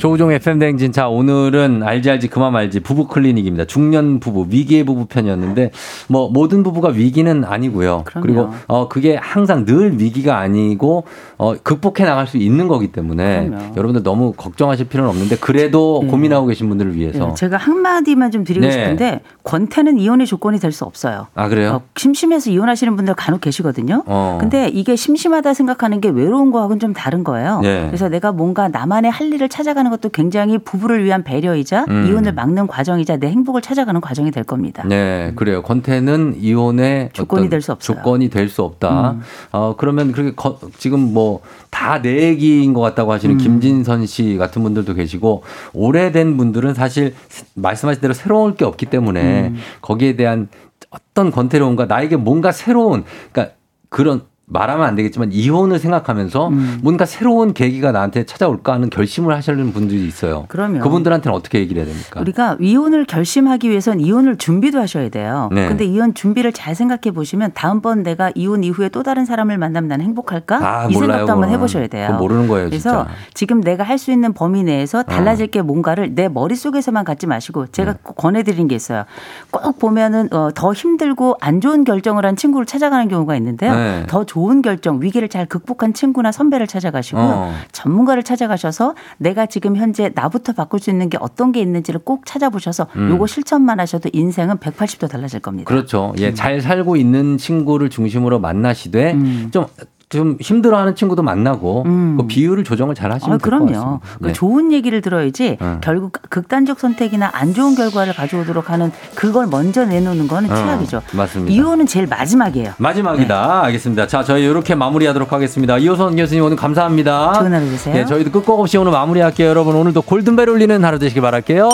조우종 FM 대행진. 자, 오늘은 알지 알지 그만 말지 부부 클리닉입니다. 중년 부부, 위기의 부부 편이었는데 뭐 모든 부부가 위기는 아니고요. 그럼요. 그리고 어 그게 항상 늘 위기가 아니고 어 극복해 나갈 수 있는 거기 때문에 그럼요. 여러분들 너무 걱정하실 필요는 없는데 그래도 고민하고 계신 분들을 위해서 네, 제가 한마디만 좀 드리고 네. 싶은데 권태는 이혼의 조건이 될 수 없어요. 아, 그래요? 어, 심심해서 이혼하시는 분들 간혹 계시거든요. 어. 근데 이게 심심하다 생각하는 게 외로운 거하고는 좀 다른 거예요. 네. 그래서 내가 뭔가 나만의 할 일을 찾아가는 것도 굉장히 부부를 위한 배려이자 음. 이혼을 막는 과정이자 내 행복을 찾아가는 과정이 될 겁니다. 네, 그래요. 권태는 이혼의 조건이 될 수 없어요. 조건이 될 수 없다. 음. 어, 그러면 그렇게 거- 지금 뭐다 내 얘기인 것 같다고 하시는 음. 김진선 씨 같은 분들도 계시고 오래된 분들은 사실 말씀하신 대로 새로울 게 없기 때문에 음. 거기에 대한 어떤 권태로움과 나에게 뭔가 새로운 그러니까 그런 말하면 안 되겠지만 이혼을 생각하면서 음. 뭔가 새로운 계기가 나한테 찾아올까 하는 결심을 하시는 분들이 있어요. 그럼요. 그분들한테는 어떻게 얘기를 해야 됩니까? 우리가 이혼을 결심하기 위해선 이혼을 준비도 하셔야 돼요. 네. 근데 이혼 준비를 잘 생각해 보시면 다음번 내가 이혼 이후에 또 다른 사람을 만나면 나는 행복할까? 아, 이 몰라요, 생각도 한번. 해보셔야 돼요. 모르는 거예요, 그래서 진짜. 어. 지금 내가 할 수 있는 범위 내에서 달라질 게 뭔가를 내 머릿속에서만 갖지 마시고 제가 네. 꼭 권해드리는 게 있어요. 꼭 보면은 어, 더 힘들고 안 좋은 결정을 한 친구를 찾아가는 경우가 있는데요. 네. 더 좋은 결정, 위기를 잘 극복한 친구나 선배를 찾아가시고요. 어. 전문가를 찾아가셔서 내가 지금 현재 나부터 바꿀 수 있는 게 어떤 게 있는지를 꼭 찾아보셔서 음. 요거 실천만 하셔도 인생은 180도 달라질 겁니다. 그렇죠. 음. 예, 잘 살고 있는 친구를 중심으로 만나시되 음. 좀, 좀 힘들어하는 친구도 만나고 그 비율을 조정을 잘 하시면 아, 될것 같습니다. 그럼요. 그 네. 좋은 얘기를 들어야지 어. 결국 극단적 선택이나 안 좋은 결과를 가져오도록 하는 그걸 먼저 내놓는 거는 어, 최악이죠. 맞습니다. 이혼은 제일 마지막이에요. 마지막이다. 알겠습니다. 자, 저희 이렇게 마무리하도록 하겠습니다. 이호선 교수님 오늘 감사합니다. 좋은 하루 되세요. 예, 저희도 끝곡 없이 오늘 마무리할게요. 여러분 오늘도 골든벨 울리는 하루 되시길 바랄게요.